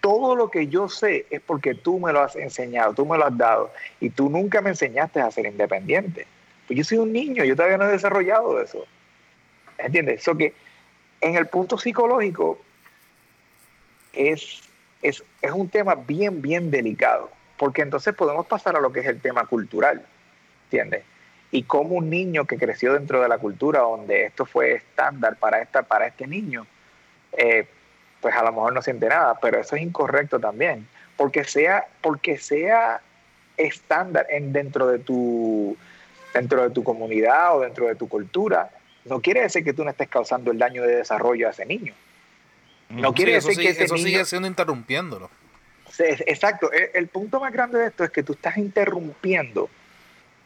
Todo lo que yo sé es porque tú me lo has enseñado, tú me lo has dado, y tú nunca me enseñaste a ser independiente. Pues yo soy un niño, yo todavía no he desarrollado eso. ¿Entiendes? Eso que en el punto psicológico es, es, un tema bien, bien delicado, porque entonces podemos pasar a lo que es el tema cultural, ¿entiendes? Y como un niño que creció dentro de la cultura donde esto fue estándar para, esta, para este niño, eh, pues a lo mejor no siente nada, pero eso es incorrecto también, porque sea, porque sea estándar en, dentro, de tu, dentro de tu comunidad o dentro de tu cultura, no quiere decir que tú no estés causando el daño de desarrollo a ese niño. No quiere decir que ese eso sigue siendo interrumpiéndolo. Exacto. El, punto más grande de esto es que tú estás interrumpiendo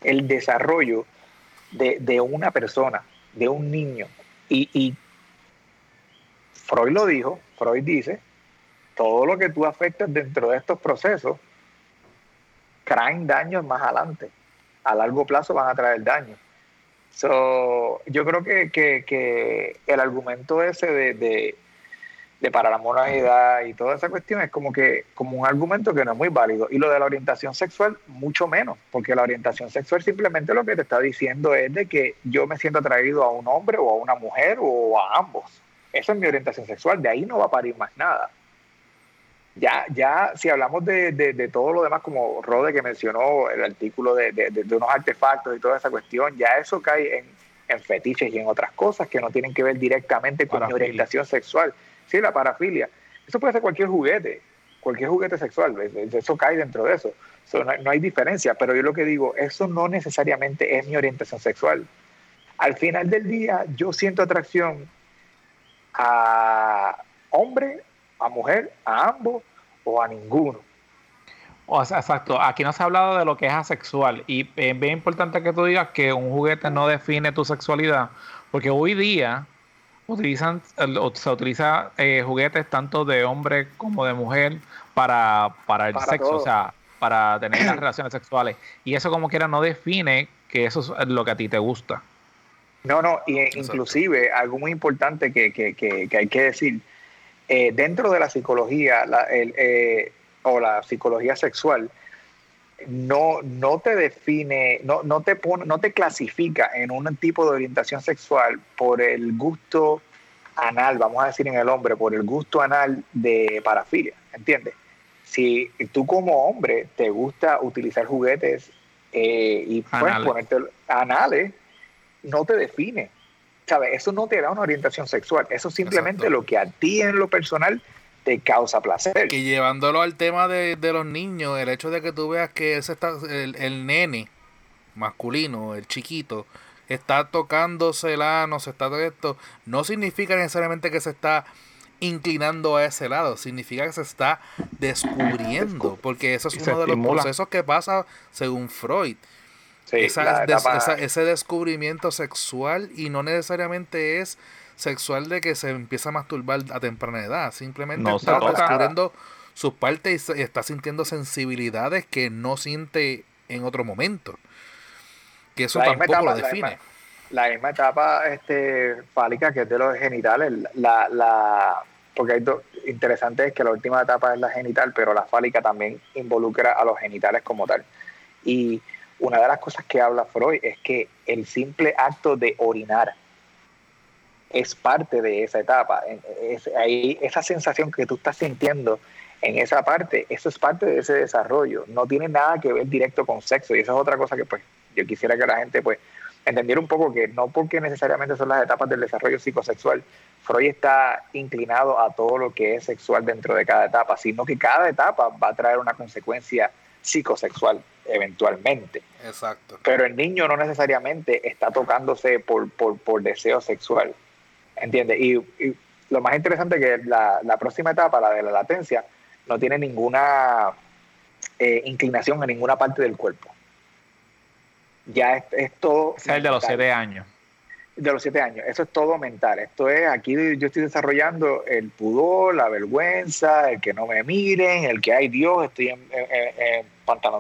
el desarrollo de, una persona, de un niño. Y, y Freud lo dijo, Freud dice, todo lo que tú afectas dentro de estos procesos traen daños más adelante. A largo plazo van a traer daño. So, yo creo que, el argumento ese de, de, para la moralidad y toda esa cuestión es como que como un argumento que no es muy válido. Y lo de la orientación sexual, mucho menos, porque la orientación sexual simplemente lo que te está diciendo es de que yo me siento atraído a un hombre o a una mujer o a ambos. Esa es mi orientación sexual, de ahí no va a parir más nada ya, ya si hablamos de, de, todo lo demás, como Rode que mencionó el artículo de, de, unos artefactos y toda esa cuestión, ya eso cae en, en, fetiches y en otras cosas que no tienen que ver directamente con mi orientación sexual. Sí, la parafilia. Eso puede ser cualquier juguete, cualquier juguete sexual, eso cae dentro de eso. no, no hay diferencia, pero yo lo que digo, eso no necesariamente es mi orientación sexual. Al final del día, yo siento atracción a hombre a mujer, a ambos o a ninguno. O sea, exacto, aquí no se ha hablado de lo que es asexual y es bien importante que tú digas que un juguete no define tu sexualidad, porque hoy día utilizan, se utiliza eh, juguetes tanto de hombre como de mujer para, para el sexo, o sea, para tener las relaciones sexuales. Y eso como quiera no define que eso es lo que a ti te gusta. No, no, y inclusive algo muy importante que, que, que, que hay que decir, eh, dentro de la psicología eh, o la psicología sexual, no, no te define, no, no, te pone, no te clasifica en un tipo de orientación sexual por el gusto anal, vamos a decir en el hombre, por el gusto anal de parafilia, ¿entiendes? Si tú como hombre te gusta utilizar juguetes eh, y puedes ponerte anales, no te define. ¿Sabes? Eso no te da una orientación sexual. Eso simplemente lo que a ti en lo personal te causa placer. Y llevándolo al tema de, los niños, el hecho de que tú veas que ese está, el, el nene masculino, el chiquito, está tocándosela, no se está esto, no significa necesariamente que se está inclinando a ese lado, significa que se está descubriendo, porque eso es uno de los procesos que pasa según Freud. Ese descubrimiento sexual y no necesariamente es sexual de que se empieza a masturbar a temprana edad, simplemente está descubriendo sus partes y está sintiendo sensibilidades que no siente en otro momento. Que eso tampoco lo define. La misma, etapa este, fálica que es de los genitales, la, la, porque hay dos, interesante es que la última etapa es la genital, pero la fálica también involucra a los genitales como tal. Y una de las cosas que habla Freud es que el simple acto de orinar es parte de esa etapa. Es, ahí, esa sensación que tú estás sintiendo en esa parte, eso es parte de ese desarrollo. No tiene nada que ver directo con sexo. Y esa es otra cosa que pues yo quisiera que la gente pues entendiera un poco que no porque necesariamente son las etapas del desarrollo psicosexual, Freud está inclinado a todo lo que es sexual dentro de cada etapa, sino que cada etapa va a traer una consecuencia psicosexual eventualmente. Exacto. Pero el niño no necesariamente está tocándose por, por, deseo sexual. ¿Entiendes? Y, lo más interesante es que la, la, próxima etapa, la de la latencia, no tiene ninguna eh, inclinación a ninguna parte del cuerpo ya es, todo. Es el de los siete años. De los siete años. Eso es todo mental. Esto es, aquí yo estoy desarrollando el pudor, la vergüenza, el que no me miren, el que hay Dios, estoy en, en,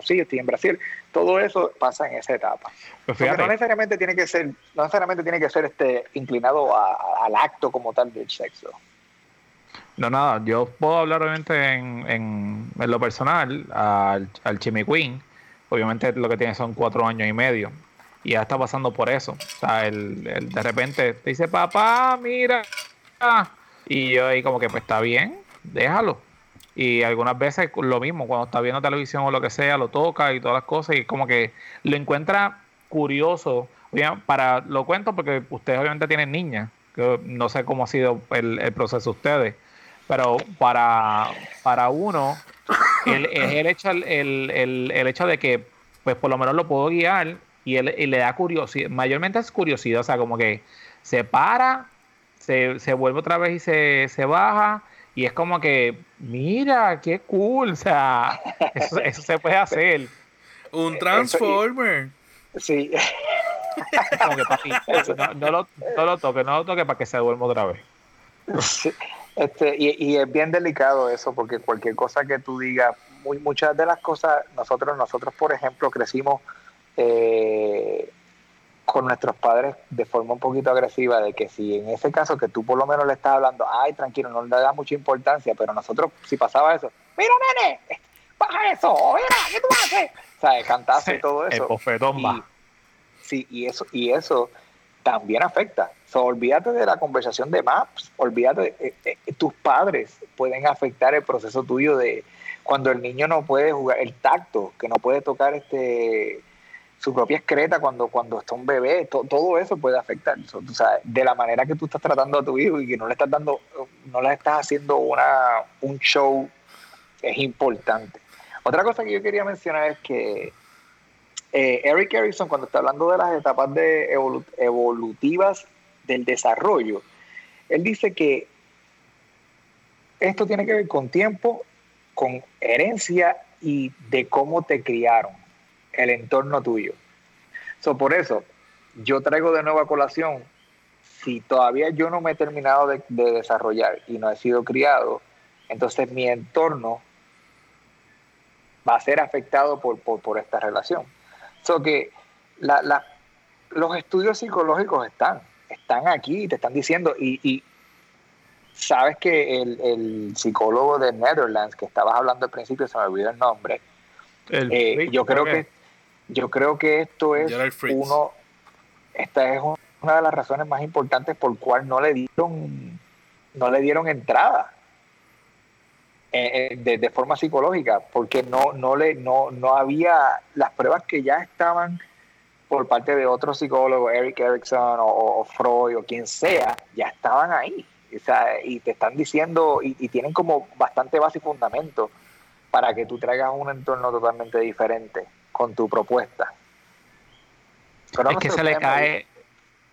estoy en Brasil. Todo eso pasa en esa etapa. Pues no necesariamente tiene que ser, no necesariamente tiene que ser este inclinado al acto como tal del sexo. No, nada, yo puedo hablar obviamente en, en, lo personal al, al Queen obviamente lo que tiene son cuatro años y medio. Y ya está pasando por eso. O sea, él, de repente te dice, papá, mira. Y yo ahí como que, pues está bien, déjalo. Y algunas veces lo mismo, cuando está viendo televisión o lo que sea, lo toca y todas las cosas y como que lo encuentra curioso. Para, lo cuento porque ustedes obviamente tienen niñas, no sé cómo ha sido el, el proceso de ustedes, pero para, para uno el, el hecho, el, el, hecho de que, pues por lo menos lo puedo guiar y él, le da curiosidad, mayormente es curiosidad, o sea, como que se para, se, se vuelve otra vez y se, se baja, y es como que, mira, qué cool, o sea, eso, eso se puede hacer. Un Transformer. Sí. Como que, no, no, lo, no lo toque, no lo toque para que se duerma otra vez. Sí. Este, y, es bien delicado eso, porque cualquier cosa que tú digas, muy, muchas de las cosas, nosotros, nosotros por ejemplo, crecimos eh, con nuestros padres de forma un poquito agresiva, de que si en ese caso que tú por lo menos le estás hablando, ay, tranquilo, no le da mucha importancia, pero nosotros, si pasaba eso, mira, nene, baja eso, mira, ¿qué tú haces? O sea, cantaste y todo eso. El bofetón Sí, y eso, y eso también afecta. olvídate de la conversación de maps, olvídate, de, eh, eh, tus padres pueden afectar el proceso tuyo de cuando el niño no puede jugar, el tacto, que no puede tocar este su propia excreta cuando, cuando está un bebé, todo eso puede afectar. de la manera que tú estás tratando a tu hijo y que no le estás dando, no le estás haciendo una, un show, es importante. Otra cosa que yo quería mencionar es que eh, Eric Erickson, cuando está hablando de las etapas de evolutivas del desarrollo, él dice que esto tiene que ver con tiempo, con herencia y de cómo te criaron, el entorno tuyo. So, por eso, yo traigo de nuevo a colación, si todavía yo no me he terminado de, desarrollar y no he sido criado, entonces mi entorno va a ser afectado por esta relación que los estudios psicológicos están, están aquí, te están diciendo, y, sabes que el, psicólogo de Netherlands, que estabas hablando al principio, se me olvidó el nombre, El Eh, yo creo ¿por que yo creo que esto es uno esta es una de las razones más importantes por cual no le dieron no le dieron entrada eh, eh, de, de forma psicológica porque no no le no no había las pruebas que ya estaban por parte de otros psicólogos Eric Erickson o, o Freud o quien sea ya estaban ahí o sea, y te están diciendo y, y tienen como bastante base y fundamento para que tú traigas un entorno totalmente diferente con tu propuesta. Pero es que se le cae.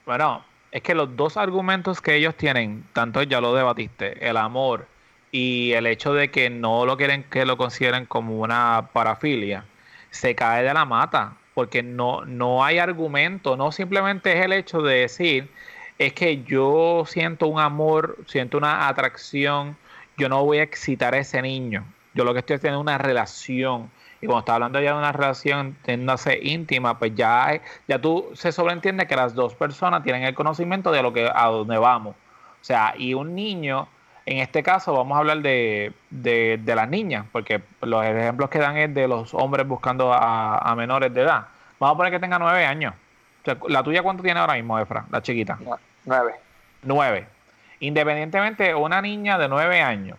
Bueno, es que los dos argumentos que ellos tienen, tanto ya lo debatiste, el amor y el hecho de que no lo quieren que lo consideren como una parafilia, se cae de la mata, porque no, no hay argumento, no simplemente es el hecho de decir, es que yo siento un amor, siento una atracción, yo no voy a excitar a ese niño, yo lo que estoy haciendo es una relación. Y cuando está hablando ya de una relación teniéndose íntima, pues ya, ya tú se sobreentiende que las dos personas tienen el conocimiento de lo que a dónde vamos. O sea, y un niño, en este caso vamos a hablar de, de, de las niñas, porque los ejemplos que dan es de los hombres buscando a, a menores de edad. Vamos a poner que tenga nueve años. O sea, ¿La tuya cuánto tiene ahora mismo, Efra? La chiquita. Nu- Nueve. Nueve. Independientemente, una niña de nueve años,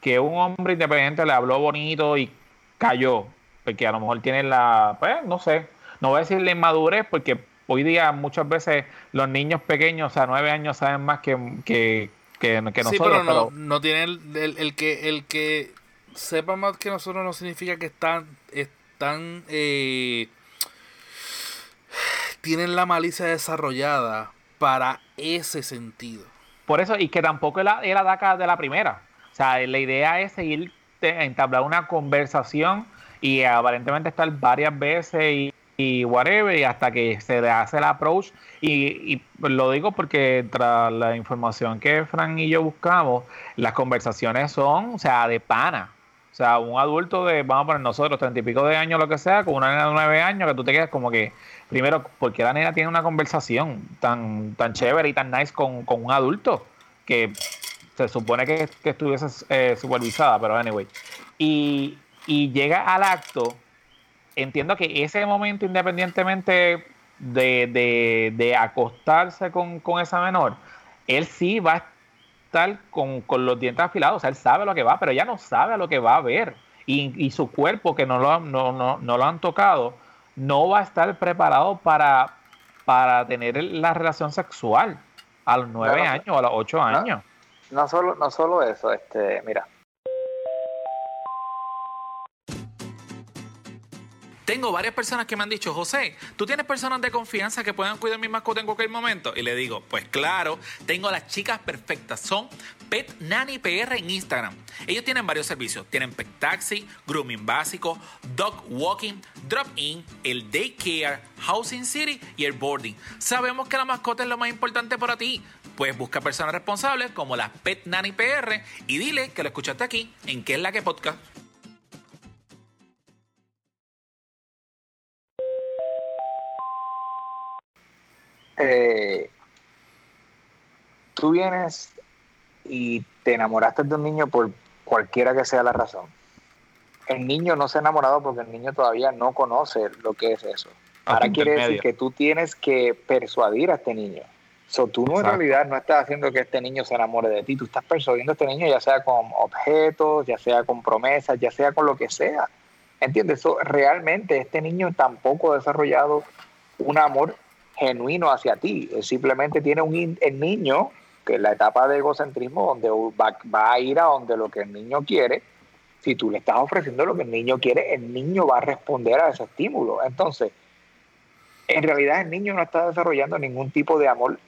que un hombre independiente le habló bonito y cayó, porque a lo mejor tiene la, pues, no sé, no voy a decir la inmadurez, porque hoy día muchas veces los niños pequeños, o sea, nueve años, saben más que, que, que, que sí, nosotros. pero no, pero- no tiene el, el- el que el que sepa más que nosotros no significa que están están eh, tienen la malicia desarrollada para ese sentido. Por eso, y que tampoco era, era DACA de la primera. O sea, la idea es seguir, te- entablar una conversación y aparentemente estar varias veces y, y whatever, y hasta que se le hace el approach. Y, lo digo porque tras la información que Fran y yo buscamos, las conversaciones son, o sea, de pana. O sea, un adulto de, vamos a poner nosotros, treinta y pico de años, lo que sea, con una nena de nueve años, que tú te quedas como que, primero, porque la nena tiene una conversación tan, tan chévere y tan nice con, con un adulto que se supone que, que estuviese eh, supervisada, pero anyway. Y, y llega al acto, entiendo que ese momento, independientemente de, de, de acostarse con, con esa menor, él sí va a estar con, con los dientes afilados, o sea, él sabe lo que va, pero ella no sabe lo que va a ver. Y, y su cuerpo, que no lo, no, no, no lo han tocado, no va a estar preparado para, para tener la relación sexual a los nueve Claro. años o a los ocho años. No solo, no solo eso, este, mira, Tengo varias personas que me han dicho, José, ¿tú tienes personas de confianza que puedan cuidar mi mascota en cualquier momento? Y le digo, pues claro, tengo las chicas perfectas. Son Pet Nanny PR en Instagram. Ellos tienen varios servicios. Tienen Pet Taxi, Grooming Básico, Dog Walking, Drop In, el Daycare, Housing City y el Boarding. Sabemos que la mascota es lo más importante para ti. Pues busca personas responsables como las Pet Nanny PR y dile que lo escuchaste aquí en ¿Qué es la que podcast? Eh, tú vienes y te enamoraste de un niño por cualquiera que sea la razón. El niño no se ha enamorado porque el niño todavía no conoce lo que es eso. Ahora Hasta quiere decir que tú tienes que persuadir a este niño. So, tú no en realidad no estás haciendo que este niño se enamore de ti, tú estás persuadiendo a este niño ya sea con objetos, ya sea con promesas, ya sea con lo que sea. ¿Entiendes? So, realmente este niño tampoco ha desarrollado un amor genuino hacia ti. Simplemente tiene un el niño, que es la etapa de egocentrismo, donde va, va a ir a donde lo que el niño quiere. Si tú le estás ofreciendo lo que el niño quiere, el niño va a responder a ese estímulo. Entonces, en realidad el niño no está desarrollando ningún tipo de amor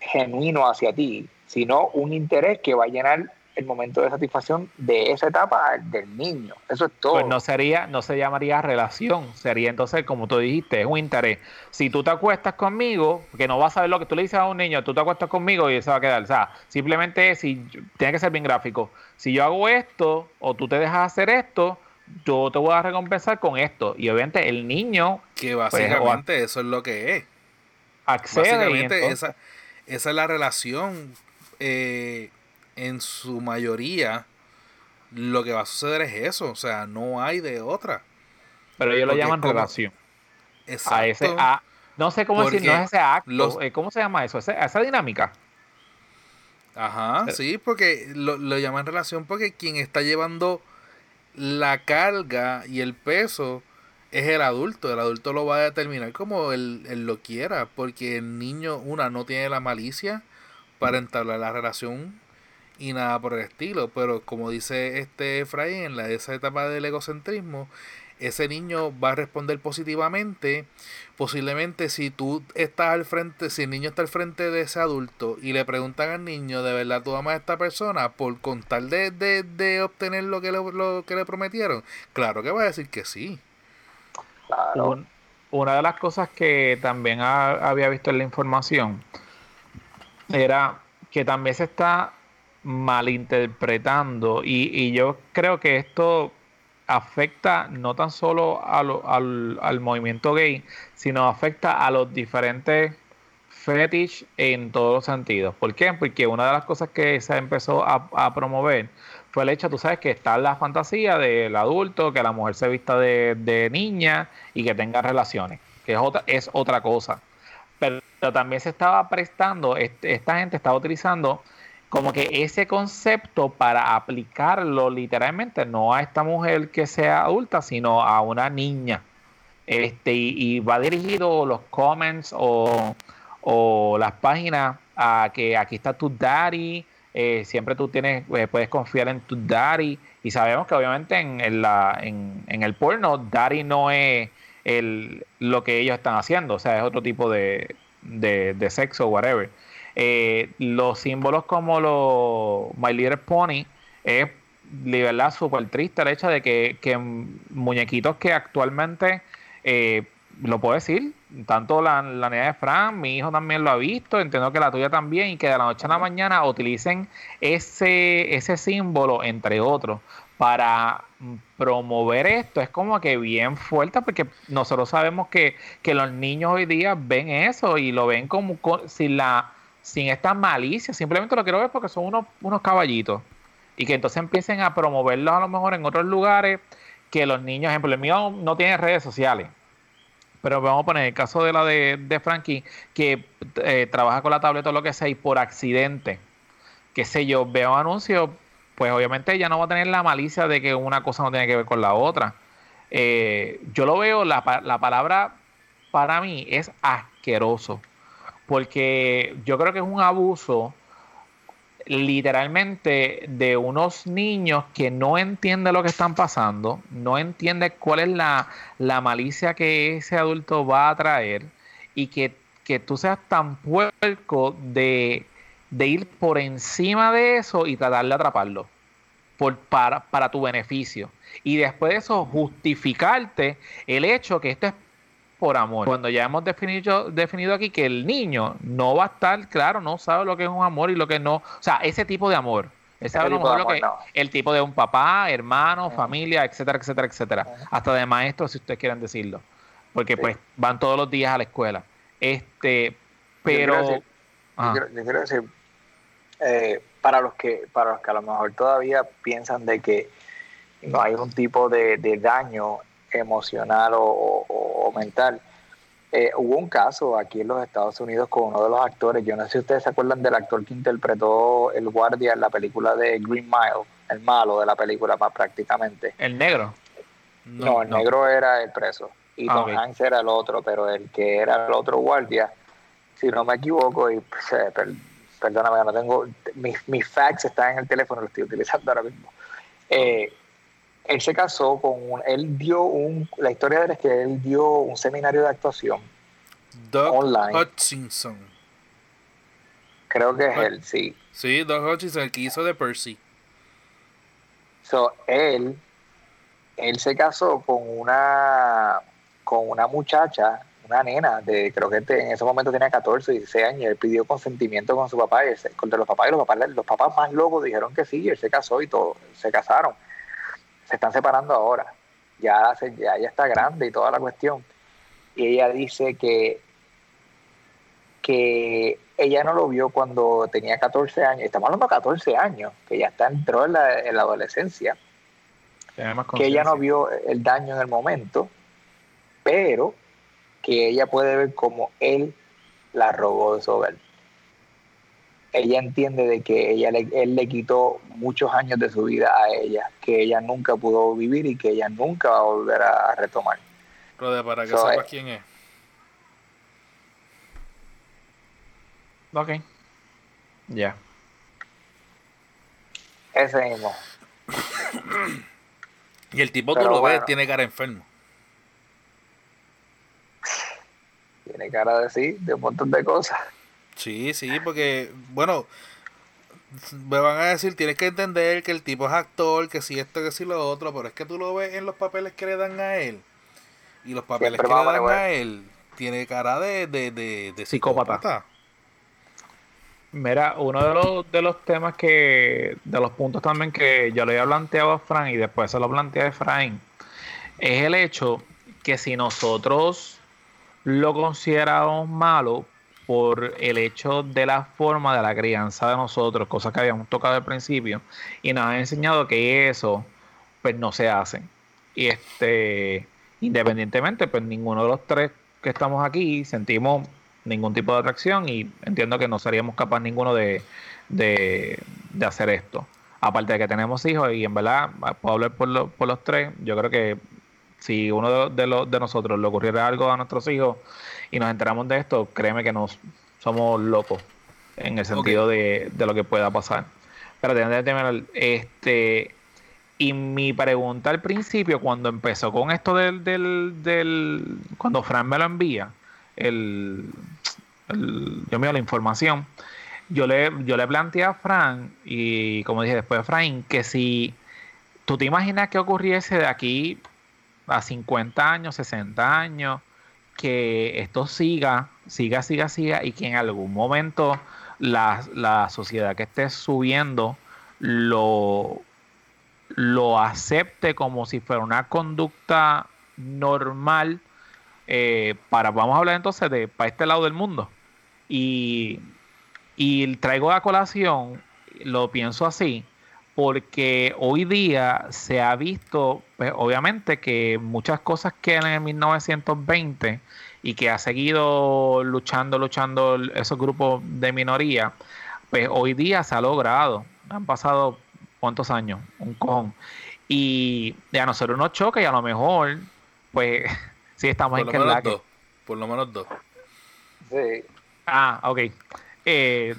genuino hacia ti, sino un interés que va a llenar el momento de satisfacción de esa etapa del niño. Eso es todo. Pues no sería, no se llamaría relación, sería entonces, como tú dijiste, es un interés. Si tú te acuestas conmigo, que no vas a saber lo que tú le dices a un niño, tú te acuestas conmigo y eso va a quedar. O sea, simplemente si tiene que ser bien gráfico. Si yo hago esto o tú te dejas hacer esto, yo te voy a recompensar con esto. Y obviamente el niño Que Pues, básicamente eso es lo que es. accede y Básicamente entonces- esa, esa es la relación. eh, en su mayoría, lo que va a suceder es eso. O sea, no hay de otra. pero ellos lo llaman como- relación. Exacto. A ese, a, no sé cómo decir, no es ese acto, los- eh, ¿cómo se llama eso? Ese- esa dinámica. Ajá, Eh. sí, porque lo, lo llaman relación porque quien está llevando la carga y el peso es el adulto. El adulto lo va a determinar como él, él lo quiera, porque el niño, una, no tiene la malicia para entablar la relación y nada por el estilo. Pero como dice este Efraín, en la, esa etapa del egocentrismo, ese niño va a responder positivamente. Posiblemente si tú estás al frente, si el niño está al frente de ese adulto y le preguntan al niño, ¿de verdad tú amas a esta persona? Por contar de, de, de obtener lo que, le, lo que le prometieron. Claro que va a decir que sí. Claro. Un- una de las cosas que también ha- había visto en la información era que también se está malinterpretando y, y yo creo que esto afecta no tan solo a al, al movimiento gay, sino afecta a los diferentes fetish en todos los sentidos. ¿Por qué? Porque una de las cosas que se empezó a, a promover fue el hecho, tú sabes, que está la fantasía del adulto, que la mujer se vista de, de niña y que tenga relaciones, que es otra, es otra cosa. Pero, pero también se estaba prestando, este- esta gente estaba utilizando como que ese concepto para aplicarlo literalmente no a esta mujer que sea adulta, sino a una niña. Este, y, va dirigido los comments o, o las páginas a que aquí está tu daddy, eh, siempre tú tienes, eh, puedes confiar en tu daddy. Y sabemos que obviamente en, la, en, en el porno, daddy no es el, lo que ellos están haciendo, o sea, es otro tipo de, de, de sexo, whatever. Eh, los símbolos como los My Little Pony es de verdad súper triste el hecho de que, que muñequitos que actualmente eh, lo puedo decir, tanto la, la niña de Fran, mi hijo también lo ha visto, entiendo que la tuya también, y que de la noche a la mañana utilicen ese, ese símbolo, entre otros, para promover esto. Es como que bien fuerte, porque nosotros sabemos que, que los niños hoy día ven eso y lo ven como co- sin la sin esta malicia, simplemente lo quiero ver porque son unos, unos caballitos. Y que entonces empiecen a promoverlos a lo mejor en otros lugares que los niños, ejemplo, el mío no tiene redes sociales. Pero vamos a poner el caso de la de, de Frankie, que eh, trabaja con la tableta o lo que sea, y por accidente, qué sé yo, veo un anuncio, pues obviamente ella no va a tener la malicia de que una cosa no tiene que ver con la otra. Eh, yo lo veo, la, la palabra para mí es asqueroso, porque yo creo que es un abuso literalmente de unos niños que no entienden lo que están pasando, no entienden cuál es la, la malicia que ese adulto va a traer y que, que tú seas tan puerco de, de ir por encima de eso y tratar de atraparlo por, para, para tu beneficio. Y después de eso justificarte el hecho que esto es por amor. Cuando ya hemos definido, definido aquí que el niño no va a estar, claro, no sabe lo que es un amor y lo que no. O sea, ese tipo de amor. A lo tipo de lo amor, que, no. el tipo de un papá, hermano, familia, etcétera, etcétera, etcétera. Hasta de maestro, si ustedes quieren decirlo. Porque Sí. pues van todos los días a la escuela. Este, pero. Yo quiero decir, eh, para los que para los que a lo mejor todavía piensan de que no hay un tipo de, de daño emocional o, o- o mental, eh, hubo un caso aquí en los Estados Unidos con uno de los actores, yo no sé si ustedes se acuerdan del actor que interpretó el guardia en la película de Green Mile, el malo de la película más prácticamente. El negro. No, el negro era el preso y Ah, Tom ok. Hanks era el otro, pero el que era el otro guardia, si no me equivoco, y pues, eh, per- perdóname, no tengo, mis, mis facts están en el teléfono, lo estoy utilizando ahora mismo. Eh, él se casó con un, él dio un, la historia de él es que él dio un seminario de actuación, Doug Online. Hutchinson. creo que es él, sí. Sí, Doug Hutchinson, el que hizo de Percy. So, él, él se casó con una, con una muchacha, una nena, de creo que en ese momento tenía 14, 16 años, y él pidió consentimiento con su papá, y él contra los papás, y los papás, los papás más locos dijeron que sí, y él se casó y todo, se casaron. Se están separando ahora. Ya, se, ya ella está grande y toda la cuestión. Y ella dice que, que ella no lo vio cuando tenía 14 años, estamos hablando de 14 años, que ya está entró en la, en la adolescencia que ella no vio el daño en el momento pero que ella puede ver como él la robó de su hogar. Ella entiende de que ella él le quitó muchos años de su vida a ella, que ella nunca pudo vivir y que ella nunca va a volver a, retomar. Rode, para que sepas eh, quién es. Ok. Ya. Ese mismo. y el tipo tú lo ves, tiene cara enfermo. Tiene cara de sí, de un montón de cosas. Sí, sí, porque, bueno, me van a decir, tienes que entender que el tipo es actor, que si esto, que si lo otro, pero es que tú lo ves en los papeles que le dan a él. Y los papeles que le dan a él, tiene cara de, de, de, psicópata. Mira, uno de los, de los temas que, de los puntos también que yo le había planteado a Frank y después se lo planteé a Frank, es el hecho que si nosotros lo consideramos malo por el hecho de la forma de la crianza de nosotros, cosas que habíamos tocado al principio, y nos han enseñado que eso pues no se hace. Y este, independientemente, pues ninguno de los tres que estamos aquí sentimos ningún tipo de atracción y entiendo que no seríamos capaces ninguno de, de, hacer esto. Aparte de que tenemos hijos y en verdad, puedo hablar por, por los tres, yo creo que si uno de, los, de nosotros le ocurriera algo a nuestros hijos y nos enteramos de esto, créeme que nos somos locos en el sentido de, lo que pueda pasar. Pero este y mi pregunta al principio, cuando empezó con esto del, del, del cuando Fran me lo envía, el, yo me la información, yo le, yo le planteé a Fran, y como dije después de Fran, que si tú te imaginas que ocurriese de aquí a 50 años, 60 años, que esto siga, siga, siga, siga, y que en algún momento la, la sociedad que esté subiendo lo, lo acepte como si fuera una conducta normal eh, para, vamos a hablar entonces de para este lado del mundo. Y, y traigo a colación, lo pienso así, porque hoy día se ha visto, pues, obviamente, que muchas cosas que en el 1920 y que ha seguido luchando, luchando esos grupos de minoría, pues hoy día se ha logrado. Han pasado cuántos años, un cojón. Y a nosotros nos choca y a lo mejor, pues, sí estamos en que Por lo menos dos. Sí. Ah, ok. Eh,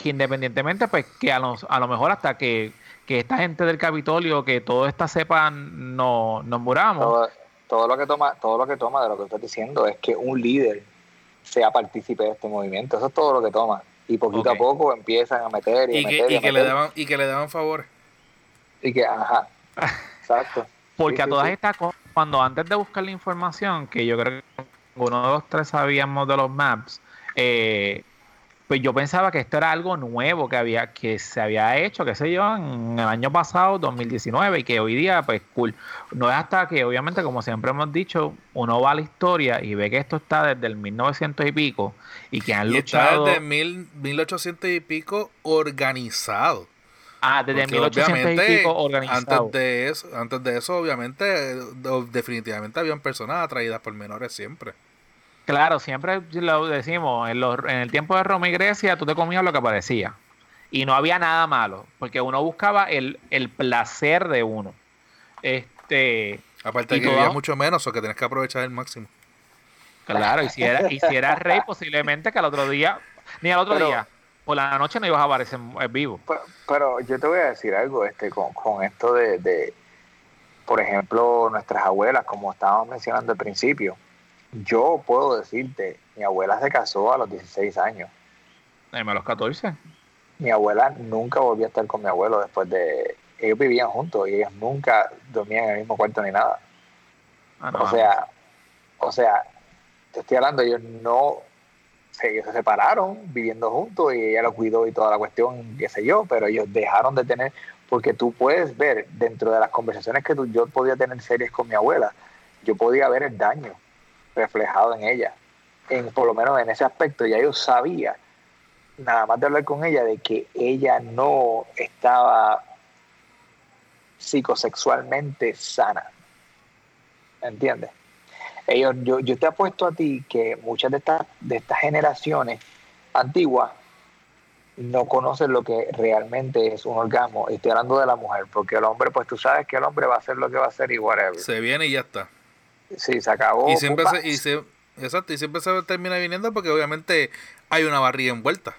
que independientemente, pues que a, los, a lo mejor hasta que, esta gente del Capitolio, que todo esta sepa, no, nos muramos. Todo, lo que toma, todo lo que toma de lo que estás diciendo es que un líder sea partícipe de este movimiento. Eso es todo lo que toma. Y poquito a poco empiezan a meter y, que, y, que le daban y que le daban favores. Y que, ajá. Exacto. Porque a todas estas cosas, cuando antes de buscar la información, que yo creo que uno de los tres sabíamos de los maps, eh, pues yo pensaba que esto era algo nuevo que había que se había hecho, qué sé yo, en el año pasado, 2019, y que hoy día, pues cool. No es hasta que, obviamente, como siempre hemos dicho, uno va a la historia y ve que esto está desde el 1900 y pico y que han y luchado. Está desde mil, 1800 y pico organizado. Ah, desde 1800 y pico organizado. Antes de eso, antes de eso obviamente, definitivamente habían personas atraídas por menores siempre. Claro, siempre lo decimos, en, en el tiempo de Roma y Grecia tú te comías lo que aparecía. Y no había nada malo, porque uno buscaba el, placer de uno. Este, Aparte de que había mucho menos, o que tenés que aprovechar el máximo. Claro, y si era, y si eras rey, posiblemente que al otro día, ni al otro día, por la noche no ibas a aparecer vivo. Pero, yo te voy a decir algo, este, con, con esto de, de, por ejemplo, nuestras abuelas, como estábamos mencionando al principio, yo puedo decirte, mi abuela se casó a los 16 años. a los 14. Mi abuela nunca volvió a estar con mi abuelo después de... Ellos vivían juntos y ellos nunca dormían en el mismo cuarto ni nada. Ah, o sea, o sea, te estoy hablando, ellos no... Se separaron viviendo juntos y ella lo cuidó y toda la cuestión, qué sé yo, pero ellos dejaron de tener, porque tú puedes ver dentro de las conversaciones que tú, yo podía tener series con mi abuela, yo podía ver el daño reflejado en ella. En, por lo menos en ese aspecto, ya yo sabía, nada más de hablar con ella, de que ella no estaba psicosexualmente sana. ¿Entiendes? Ellos, yo, yo te apuesto a ti que muchas de estas, de estas generaciones antiguas no conocen lo que realmente es un orgasmo. Estoy hablando de la mujer, porque el hombre, pues tú sabes que el hombre va a hacer lo que va a hacer y whatever. Se viene y ya está. Sí, se acabó. Y siempre se, y se, exacto, y siempre se termina viniendo porque obviamente hay una barriga envuelta.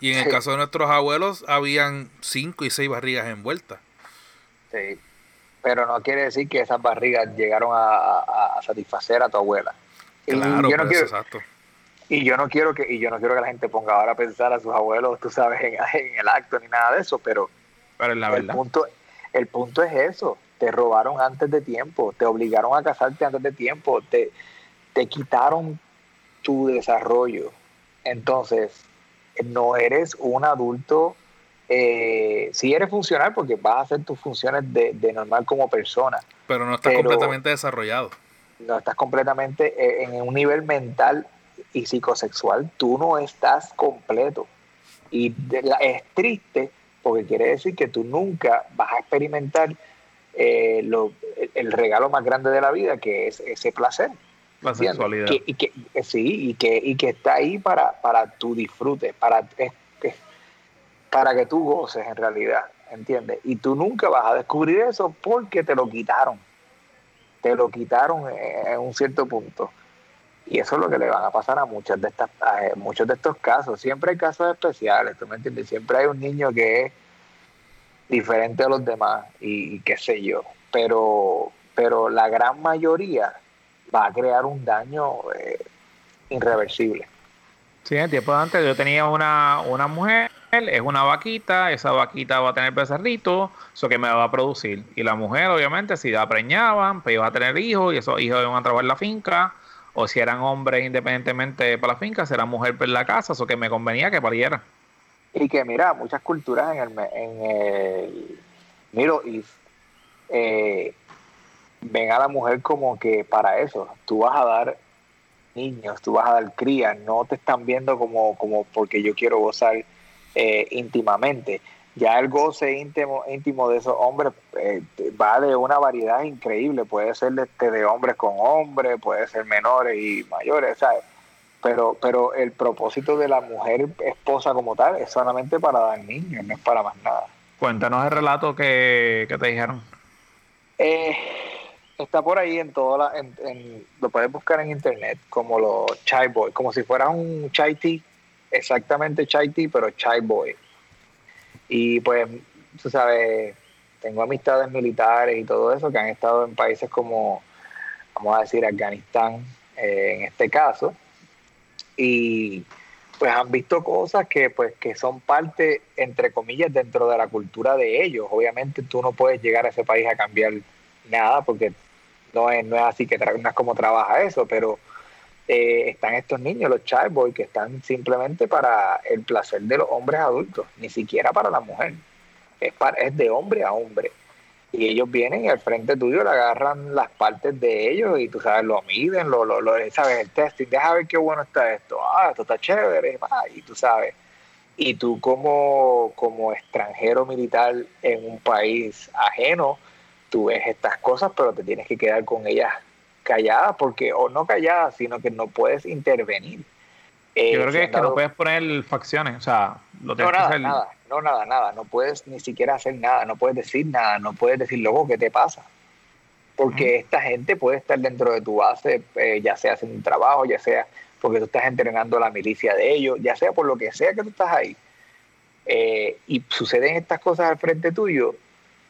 Y en el Sí. caso de nuestros abuelos, habían cinco y seis barrigas envueltas. Sí. Pero no quiere decir que esas barrigas llegaron a, a- satisfacer a tu abuela. Y Claro, yo no quiero, exacto. y yo no quiero que y yo no quiero que la gente ponga ahora a pensar a sus abuelos, tú sabes, en, en el acto ni nada de eso, pero Pero es la el verdad. punto el punto es eso, te robaron antes de tiempo, te obligaron a casarte antes de tiempo, te te quitaron tu desarrollo. Entonces, no eres un adulto eh, sí eres funcional porque vas a hacer tus funciones de, de normal como persona, Pero no está pero- completamente desarrollado. no estás completamente eh, en un nivel mental y psicosexual, tú no estás completo. Y de la- es triste porque quiere decir que tú nunca vas a experimentar eh, lo- el, regalo más grande de la vida, que es ese placer. La ¿entiendes? sexualidad. Que- y que, eh, sí, y que, y que está ahí para, para tu disfrute, para, es- es- para que tú goces en realidad, ¿entiendes? Y tú nunca vas a descubrir eso porque te lo quitaron. Te lo quitaron en, en un cierto punto. Y eso es lo que le van a pasar a muchas de estas, a eh, muchos de estos casos. Siempre hay casos especiales, ¿tú me entiendes? Siempre hay un niño que es diferente a los demás y, qué sé yo. Pero, pero la gran mayoría va a crear un daño eh, irreversible. Sí, en tiempo antes yo tenía una, una mujer, es una vaquita, esa vaquita va a tener becerritos, eso que me va a producir. Y la mujer, obviamente, si la preñaban, pues iba a tener hijos y esos hijos iban a trabajar en la finca. O si eran hombres independientemente para la finca, si era mujer en la casa, eso que me convenía que pariera. Y que mira, muchas culturas en el, en el Middle East eh, ven a la mujer como que para eso, tú vas a dar niños, tú vas a dar crías, no te están viendo como, como porque yo quiero gozar eh, íntimamente. Ya el goce íntimo, íntimo de esos hombres eh, va de una variedad increíble, puede ser de, de hombres con hombres, puede ser menores y mayores, ¿sabes? Pero, pero el propósito de la mujer esposa como tal es solamente para dar niños, no es para más nada. Cuéntanos el relato que, que te dijeron. Eh, está por ahí en todo la, en, en- lo puedes buscar en internet como los chai boy, como si fuera un chai tea, exactamente chai tea, pero chai boy. Y pues, tú sabes, tengo amistades militares y todo eso que han estado en países como, vamos a decir, Afganistán, eh, en este caso, y pues han visto cosas que pues que son parte entre comillas dentro de la cultura de ellos. Obviamente tú no puedes llegar a ese país a cambiar nada porque no es no es así que no como trabaja eso pero eh, están estos niños los child boys que están simplemente para el placer de los hombres adultos ni siquiera para la mujer. Es para, es de hombre a hombre y ellos vienen y al frente tuyo le agarran las partes de ellos y tú sabes, lo miden, lo, lo, lo- sabes, el testing, deja ver qué bueno está esto, ah, esto está chévere, ah, y tú sabes, y tú como, como extranjero militar en un país ajeno, tú ves estas cosas, pero te tienes que quedar con ellas calladas, porque, o no calladas, sino que no puedes intervenir. Eh, Yo creo que es que no puedes poner facciones, o sea, lo no, tienes que nada, hacer. nada, no, nada, nada. No puedes ni siquiera hacer nada, no puedes decir nada, no puedes decir, loco, ¿qué te pasa? Porque esta gente puede estar dentro de tu base, eh, ya sea haciendo un trabajo, ya sea porque tú estás entrenando a la milicia de ellos, ya sea por lo que sea que tú estás ahí. Eh, y suceden estas cosas al frente tuyo,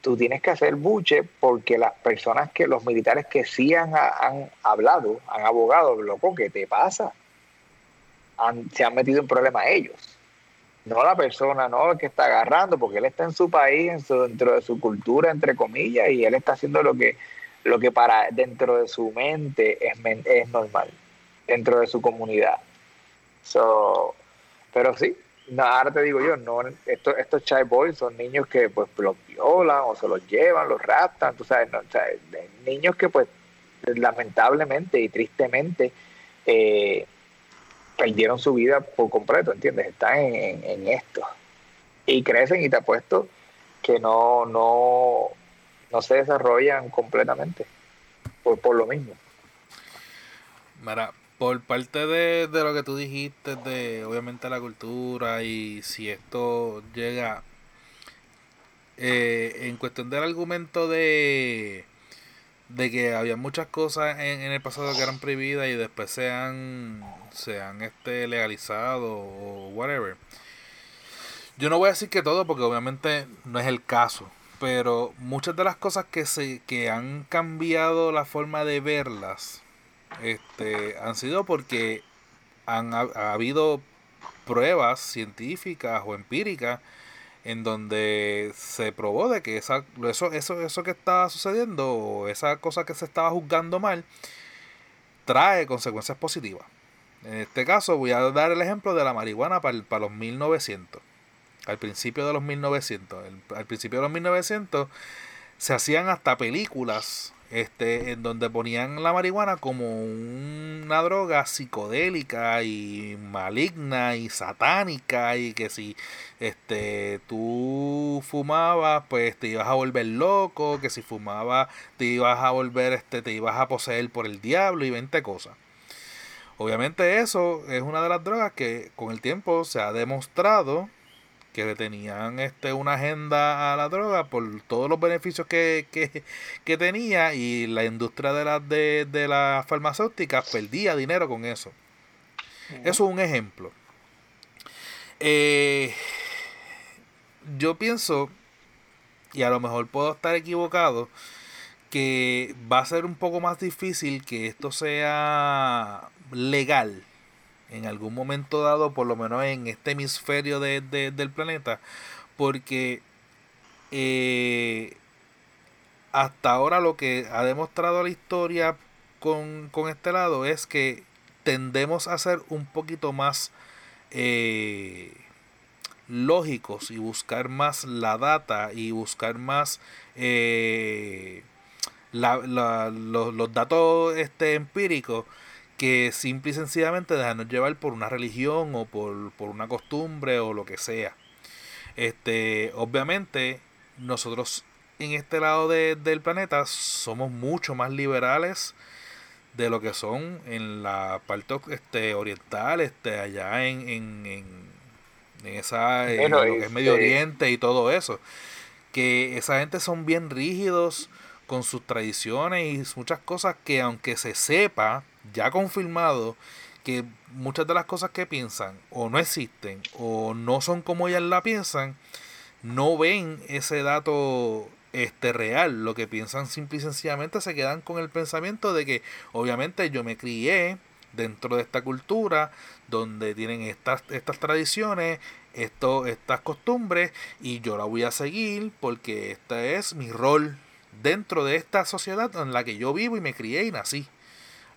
tú tienes que hacer buche porque las personas que, los militares que sí han, han hablado, han abogado, loco, ¿qué te pasa? Se han metido en problemas ellos no la persona, no que está agarrando, porque él está en su país, en su, dentro de su cultura, entre comillas, y él está haciendo lo que, lo que para dentro de su mente es, es normal, dentro de su comunidad. So, pero sí, ahora te digo yo, no, estos, estos child boys son niños que pues los violan o se los llevan, los raptan, tú sabes, no, niños que pues lamentablemente y tristemente eh, perdieron su vida por completo, ¿entiendes? Están en, en- esto. Y crecen y te apuesto que no, no, no se desarrollan completamente por, por lo mismo. Mira, por parte de, de lo que tú dijiste, de obviamente la cultura y si esto llega eh, en cuestión del argumento de de que había muchas cosas en, en, el pasado que eran prohibidas y después se han, se han este, legalizado o whatever. Yo no voy a decir que todo porque obviamente no es el caso, pero muchas de las cosas que se que han cambiado la forma de verlas este han sido porque han ha habido pruebas científicas o empíricas en donde se probó de que esa, eso, eso, eso que estaba sucediendo o esa cosa que se estaba juzgando mal trae consecuencias positivas. En este caso voy a dar el ejemplo de la marihuana para, para los 1900. Al principio de los 1900. al principio de los 1900 se hacían hasta películas este, en donde ponían la marihuana como una droga psicodélica y maligna y satánica y que si este tú fumabas pues te ibas a volver loco, que si fumabas te ibas a volver este te ibas a poseer por el diablo y 20 cosas. Obviamente eso es una de las drogas que con el tiempo se ha demostrado que tenían este una agenda a la droga por todos los beneficios que, que, tenía y la industria de las de, de las farmacéuticas perdía dinero con eso. Eso es un ejemplo. Eh, yo pienso, y a lo mejor puedo estar equivocado, que va a ser un poco más difícil que esto sea legal en algún momento dado, por lo menos en este hemisferio de, del planeta, porque eh, hasta ahora lo que ha demostrado la historia con, este lado es que tendemos a ser un poquito más eh, lógicos y buscar más la data y buscar más eh, los, los, datos este, empíricos que simple y sencillamente dejarnos llevar por una religión o por, una costumbre o lo que sea. Este, obviamente, nosotros en este lado del planeta somos mucho más liberales de lo que son en la parte este, oriental, este, allá en, en, en, esa lo que es Medio este Oriente y todo eso. Que esa gente son bien rígidos con sus tradiciones y muchas cosas que aunque se sepa ya confirmado que muchas de las cosas que piensan o no existen o no son como ellas la piensan, no ven ese dato este real, lo que piensan simple y sencillamente se quedan con el pensamiento de que obviamente yo me crié dentro de esta cultura donde tienen estas, estas tradiciones, esto, estas costumbres y yo la voy a seguir porque este es mi rol dentro de esta sociedad en la que yo vivo y me crié y nací.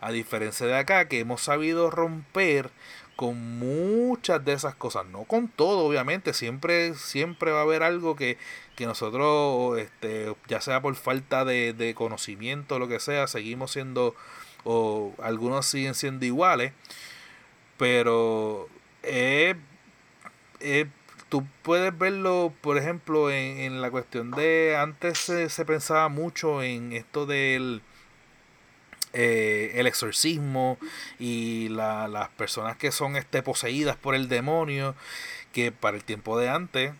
A diferencia de acá, que hemos sabido romper con muchas de esas cosas, no con todo, obviamente, siempre, siempre va a haber algo que, que nosotros, este, ya sea por falta de, de conocimiento o lo que sea, seguimos siendo, o algunos siguen siendo iguales, pero tú puedes verlo, por ejemplo, en, en la cuestión de, antes se pensaba mucho en esto del eh, el exorcismo y las personas que son este, poseídas por el demonio, que para el tiempo de antes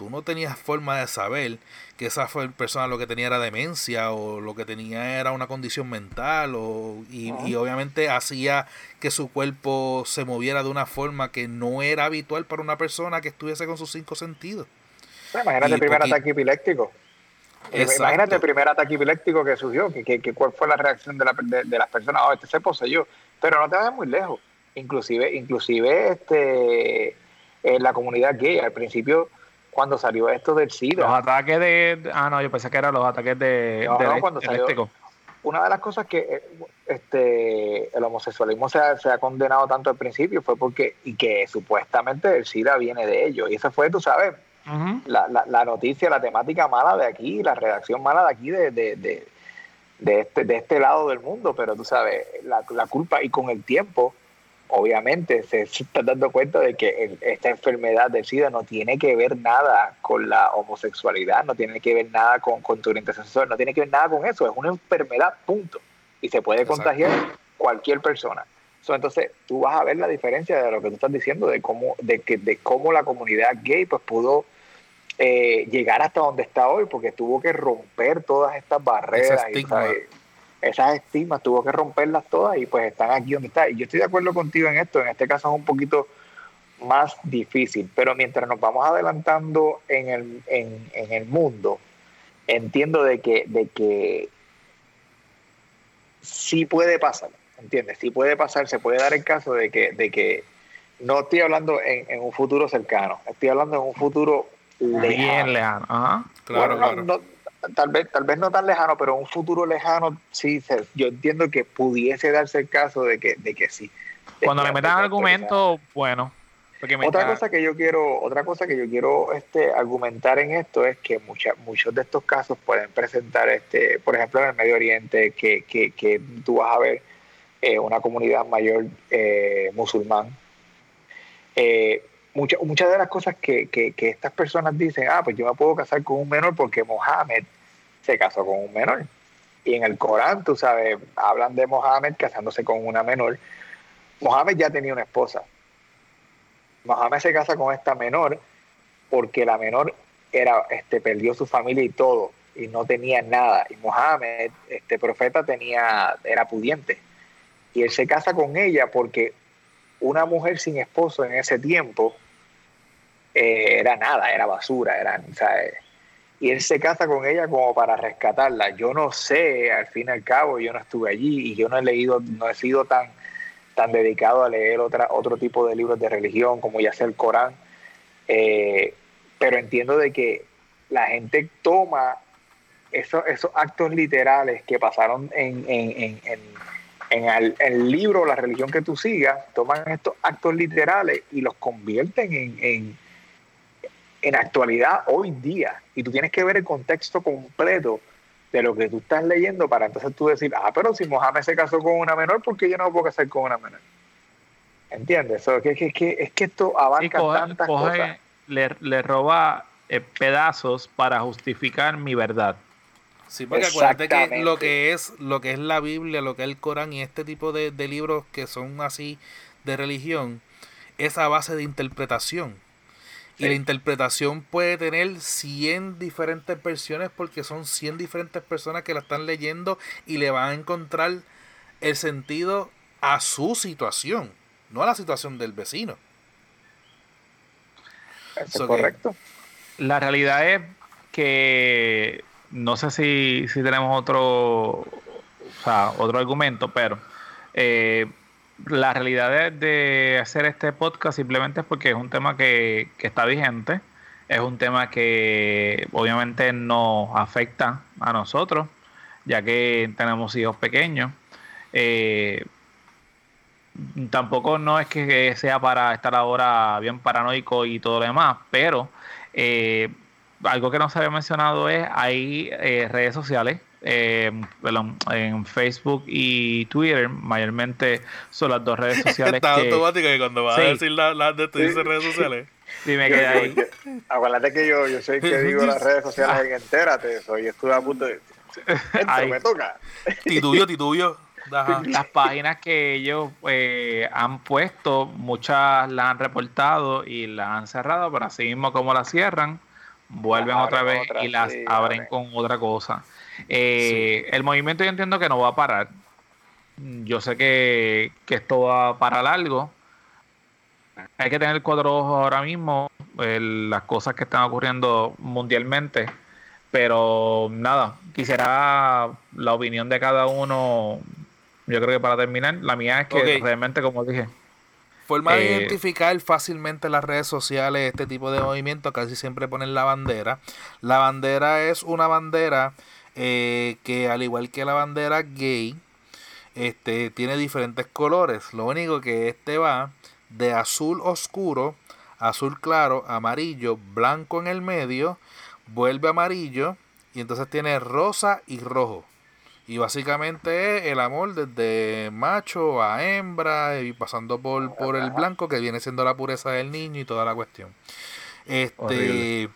tú no tenías forma de saber que esa persona lo que tenía era demencia o lo que tenía era una condición mental o, y, obviamente hacía que su cuerpo se moviera de una forma que no era habitual para una persona que estuviese con sus cinco sentidos. imagínate el primer ataque epiléptico. Imagínate el primer ataque epiléptico que surgió, que, que, cuál fue la reacción de, la, de, las personas, oh, este se poseyó, pero no te vayas muy lejos, inclusive, inclusive este en la comunidad gay, al principio cuando salió esto del SIDA. Los ataques de, ah no, yo pensé que eran los ataques de, cuando salió, Una de las cosas que eh, este el homosexualismo se ha, se ha, condenado tanto al principio fue porque, y que supuestamente el SIDA viene de ellos, y eso fue, tú sabes, la, la, la, noticia, la temática mala de aquí, la redacción mala de aquí, de, de, de, de, este, de este lado del mundo, pero tú sabes, la, la culpa y con el tiempo, obviamente se, está dando cuenta de que esta enfermedad del SIDA no tiene que ver nada con la homosexualidad, no tiene que ver nada con, con tu orientación sexual, no tiene que ver nada con eso, es una enfermedad, punto. Y se puede contagiar cualquier persona. Entonces, tú vas a ver la diferencia de lo que tú estás diciendo, de cómo, de que, de cómo la comunidad gay pues pudo eh, llegar hasta donde está hoy, porque tuvo que romper todas estas barreras, y, esas estigmas, tuvo que romperlas todas y pues están aquí donde está. Y yo estoy de acuerdo contigo en esto, en este caso es un poquito más difícil, pero mientras nos vamos adelantando en el, en, en el mundo, entiendo de que, de que sí puede pasar, ¿entiendes? Sí puede pasar, se puede dar el caso de que, de que no estoy hablando en, un futuro cercano, estoy hablando en un futuro lejano. Bien lejano, Claro, claro. tal, vez, tal vez no tan lejano, pero un futuro lejano sí, yo entiendo que pudiese darse el caso de que, de que sí. Cuando le metan argumentos, bueno otra cosa que yo quiero, otra cosa que yo quiero este, argumentar en esto es que muchos de estos casos pueden presentar, este, por ejemplo, en el Medio Oriente, que, que, que tú vas a ver eh, una comunidad mayor eh, musulmán. Eh, muchas de las cosas que, que, estas personas dicen, ah, pues yo me puedo casar con un menor porque Mohammed se casó con un menor. Y en el Corán, tú sabes, hablan de Mohammed casándose con una menor. Mohammed ya tenía una esposa Mohamed se casa con esta menor porque la menor era, este, perdió su familia y todo y no tenía nada. Y Mohamed, este profeta, tenía, era pudiente. Y él se casa con ella porque una mujer sin esposo en ese tiempo eh, era nada, era basura, era, y él se casa con ella como para rescatarla. Yo no sé, al fin y al cabo, yo no estuve allí y yo no he leído, no he sido tan tan dedicado a leer otra, otro tipo de libros de religión, como ya sea el Corán. Eh, pero entiendo de que la gente toma esos, esos actos literales que pasaron en, en, en, en el, libro, la religión que tú sigas, toman estos actos literales y los convierten en, en actualidad hoy día. Y tú tienes que ver el contexto completo de lo que tú estás leyendo para entonces tú decir, ah, pero si Mohamed se casó con una menor, ¿por qué yo no me puedo casar con una menor? ¿Entiendes? que, que, que, es que esto abarca tantas cosas. Le, le roba eh, pedazos para justificar mi verdad. Sí, porque acuérdate que lo que es lo que es la Biblia, lo que es el Corán y este tipo de, de libros que son así de religión, es a base de interpretación. Y la interpretación puede tener 100 diferentes versiones porque son 100 diferentes personas que la están leyendo y le van a encontrar el sentido a su situación, no a la situación del vecino. Eso es correcto. La realidad es que no sé si, si tenemos otro, o sea, otro argumento, pero eh, la realidad de, hacer este podcast simplemente es porque es un tema que, está vigente, es un tema que obviamente nos afecta a nosotros, ya que tenemos hijos pequeños. Eh, tampoco no es que sea para estar ahora bien paranoico y todo lo demás, pero eh, algo que no se había mencionado es hay eh, redes sociales eh, en Facebook y Twitter, mayormente son las dos redes sociales. Está automático que cuando vas a decir las de tus redes sociales. Dime que ahí. Acuérdate que yo, yo soy que digo las redes sociales en entérate eso. Y estuve a punto de. Esto me toca. Titubio, titubio. Las páginas que ellos eh, han puesto, muchas las han reportado y las han cerrado, pero así mismo como las cierran, vuelven otra vez y las abren con otra cosa. Eh, el movimiento yo entiendo que no va a parar. Yo sé que, esto va para largo. Hay que tener cuatro ojos ahora mismo, las cosas que están ocurriendo mundialmente. Pero nada, quisiera la opinión de cada uno. Yo creo que para terminar, la mía es que realmente, como dije, Forma de eh, identificar fácilmente las redes sociales este tipo de movimiento, casi siempre ponen la bandera. La bandera es una bandera eh, que al igual que la bandera gay, este tiene diferentes colores. Lo único que este va de azul oscuro, azul claro, amarillo, blanco en el medio, vuelve amarillo y entonces tiene rosa y rojo. Y básicamente es el amor desde macho a hembra y pasando por, por el blanco que viene siendo la pureza del niño y toda la cuestión. Este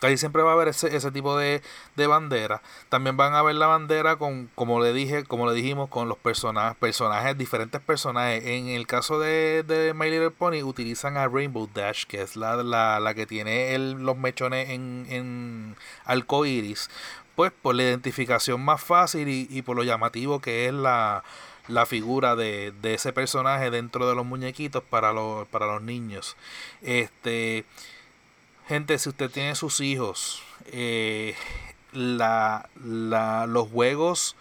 Casi siempre va a haber ese, ese tipo de, de bandera. También van a ver la bandera con, como le dije, como le dijimos, con los personajes, personajes, diferentes personajes. En el caso de, de My Little Pony, utilizan a Rainbow Dash, que es la, la, la que tiene el, los mechones en, en arco iris. Pues por la identificación más fácil y, y por lo llamativo que es la, la figura de, de, ese personaje dentro de los muñequitos para los, para los niños. Este Gente, si usted tiene sus hijos, eh, la, la, los juegos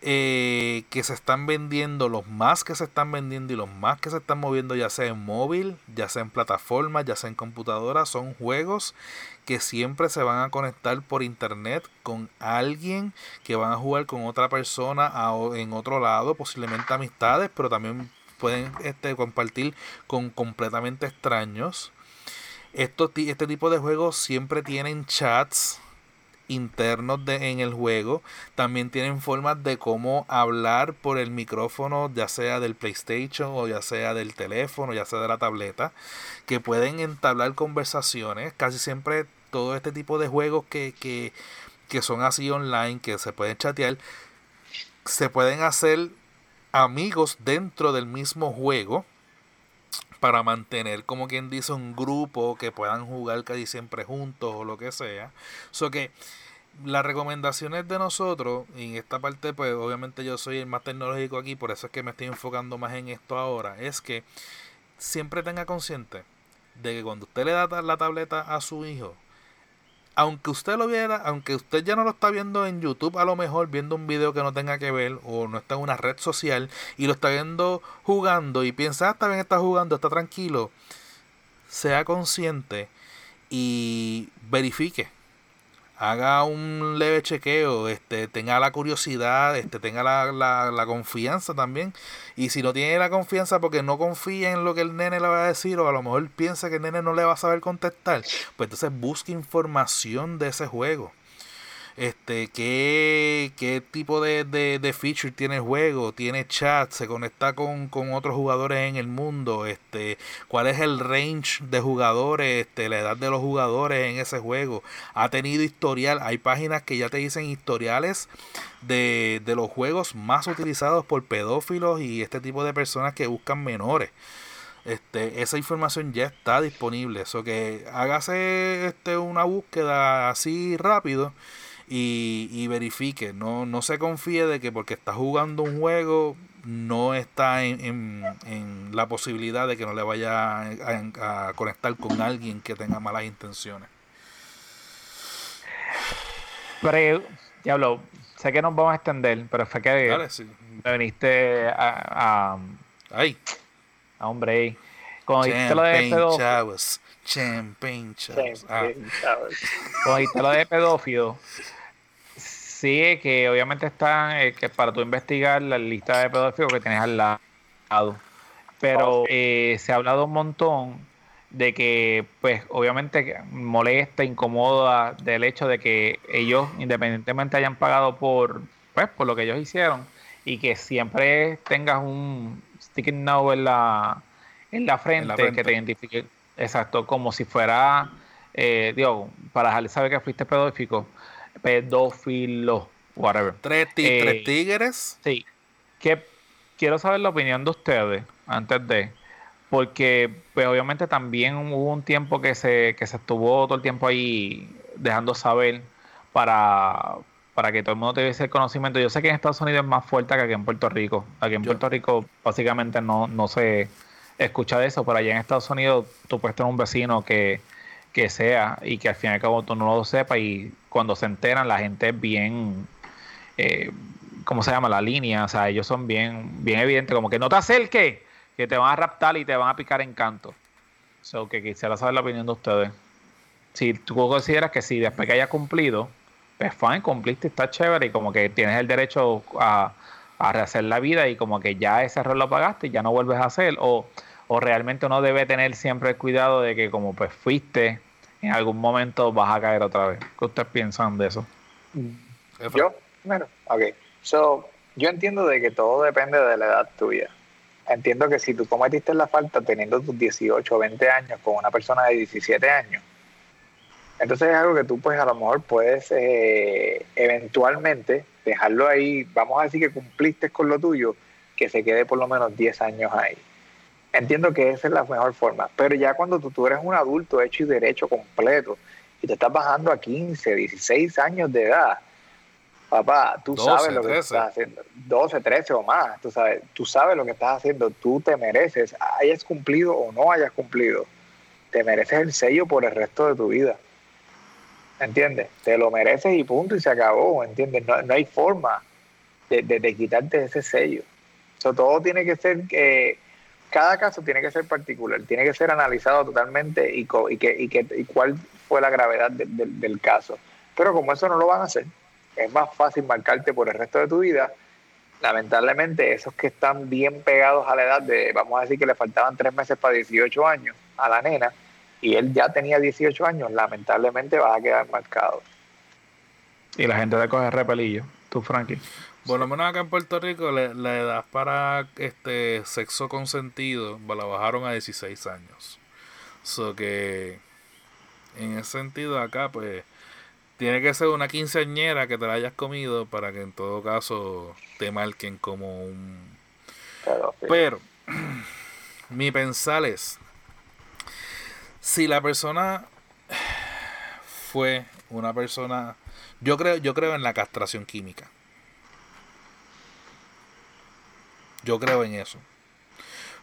eh, que se están vendiendo, los más que se están vendiendo y los más que se están moviendo, ya sea en móvil, ya sea en plataformas, ya sea en computadora, son juegos que siempre se van a conectar por internet con alguien que van a jugar con otra persona en otro lado, posiblemente amistades, pero también pueden este, compartir con completamente extraños. Este tipo de juegos siempre tienen chats internos de, en el juego. También tienen formas de cómo hablar por el micrófono, ya sea del PlayStation o ya sea del teléfono, ya sea de la tableta, que pueden entablar conversaciones. Casi siempre todo este tipo de juegos que, que, que son así online, que se pueden chatear, se pueden hacer amigos dentro del mismo juego para mantener como quien dice un grupo que puedan jugar casi siempre juntos o lo que sea. So que las recomendaciones de nosotros, en esta parte pues obviamente yo soy el más tecnológico aquí, por eso es que me estoy enfocando más en esto ahora, es que siempre tenga consciente de que cuando usted le da la tableta a su hijo, aunque usted lo viera, aunque usted ya no lo está viendo en YouTube, a lo mejor viendo un video que no tenga que ver o no está en una red social y lo está viendo jugando y piensa, ah, está bien, está jugando, está tranquilo, sea consciente y verifique haga un leve chequeo, este, tenga la curiosidad, este, tenga la, la, la, confianza también. Y si no tiene la confianza porque no confía en lo que el nene le va a decir, o a lo mejor piensa que el nene no le va a saber contestar, pues entonces busque información de ese juego este qué, qué tipo de, de, feature tiene el juego, tiene chat, se conecta con, otros jugadores en el mundo, este, cuál es el range de jugadores, este, la edad de los jugadores en ese juego, ha tenido historial, hay páginas que ya te dicen historiales de, de los juegos más utilizados por pedófilos y este tipo de personas que buscan menores. Este, esa información ya está disponible. Eso que hágase este, una búsqueda así rápido y, verifique. No, no se confíe de que porque está jugando un juego no está en, en, la posibilidad de que no le vaya a, conectar con alguien que tenga malas intenciones. Pero, diablo, sé que nos vamos a extender, pero fue que viniste a, a, Ay. a hombre, cuando dijiste lo de pedófilo. Champagne ah. Cuando dijiste lo de pedófilo, Sí, que obviamente está eh, que para tú investigar la lista de pedófilos que tienes al lado. Pero eh, se ha hablado un montón de que, pues, obviamente molesta, incomoda del hecho de que ellos, independientemente hayan pagado por, pues, por lo que ellos hicieron, y que siempre tengas un sticking now en la, en la frente, que te identifique, exacto, como si fuera, eh, digo, para dejarle saber que fuiste pedófico pedófilo, whatever. Tres, eh, tigres. Sí. Que quiero saber la opinión de ustedes antes de. Porque, pues obviamente también hubo un tiempo que se, que se estuvo todo el tiempo ahí dejando saber para, para que todo el mundo tuviese el conocimiento. Yo sé que en Estados Unidos es más fuerte que aquí en Puerto Rico. Aquí en Puerto Rico básicamente no, no se escucha de eso, pero allá en Estados Unidos tú puedes tener un vecino que que sea y que al fin y al cabo tú no lo sepas y cuando se enteran la gente es bien, eh, ¿cómo se llama? La línea, o sea, ellos son bien, bien evidentes, como que no te acerques, que te van a raptar y te van a picar en canto. So, que quisiera saber la opinión de ustedes. Si tú consideras que si después que hayas cumplido, pues fine, cumpliste, está chévere y como que tienes el derecho a, a rehacer la vida y como que ya ese error lo pagaste y ya no vuelves a hacer o o realmente uno debe tener siempre el cuidado de que como pues fuiste, en algún momento vas a caer otra vez. ¿Qué ustedes piensan de eso? Yo, bueno, ok. So, yo entiendo de que todo depende de la edad tuya. Entiendo que si tú cometiste la falta teniendo tus 18 o 20 años con una persona de 17 años, Entonces es algo que tú pues a lo mejor puedes eh, eventualmente dejarlo ahí, vamos a decir que cumpliste con lo tuyo, que se quede por lo menos 10 años ahí. Entiendo que esa es la mejor forma, pero ya cuando tú, tú eres un adulto hecho y derecho completo y te estás bajando a 15, 16 años de edad, papá, tú 12, sabes lo que 13. estás haciendo, 12, 13 o más, tú sabes, tú sabes lo que estás haciendo, tú te mereces, hayas cumplido o no hayas cumplido, te mereces el sello por el resto de tu vida. ¿Entiendes? Te lo mereces y punto y se acabó, ¿entiendes? No, no hay forma de, de- de quitarte ese sello. So, todo tiene que ser, eh, cada caso tiene que ser particular, tiene que ser analizado totalmente y, que, y, y cuál fue la gravedad de- de- del caso. Pero como eso no lo van a hacer, es más fácil marcarte por el resto de tu vida. Lamentablemente, esos que están bien pegados a la edad de, vamos a decir que le faltaban tres meses para 18 años a la nena, y él ya tenía 18 años, lamentablemente va a quedar marcado. Y la gente te coge repelillo. Tú, Frankie. Por lo menos acá en Puerto Rico le- la edad para este sexo consentido pues, la bajaron a 16 años. So que en ese sentido acá pues tiene que ser una quinceañera que te la hayas comido para que en todo caso te marquen como un... Sí. Pero mi pensar es, si la persona fue una persona, yo creo, yo creo en la castración química. Yo creo en eso.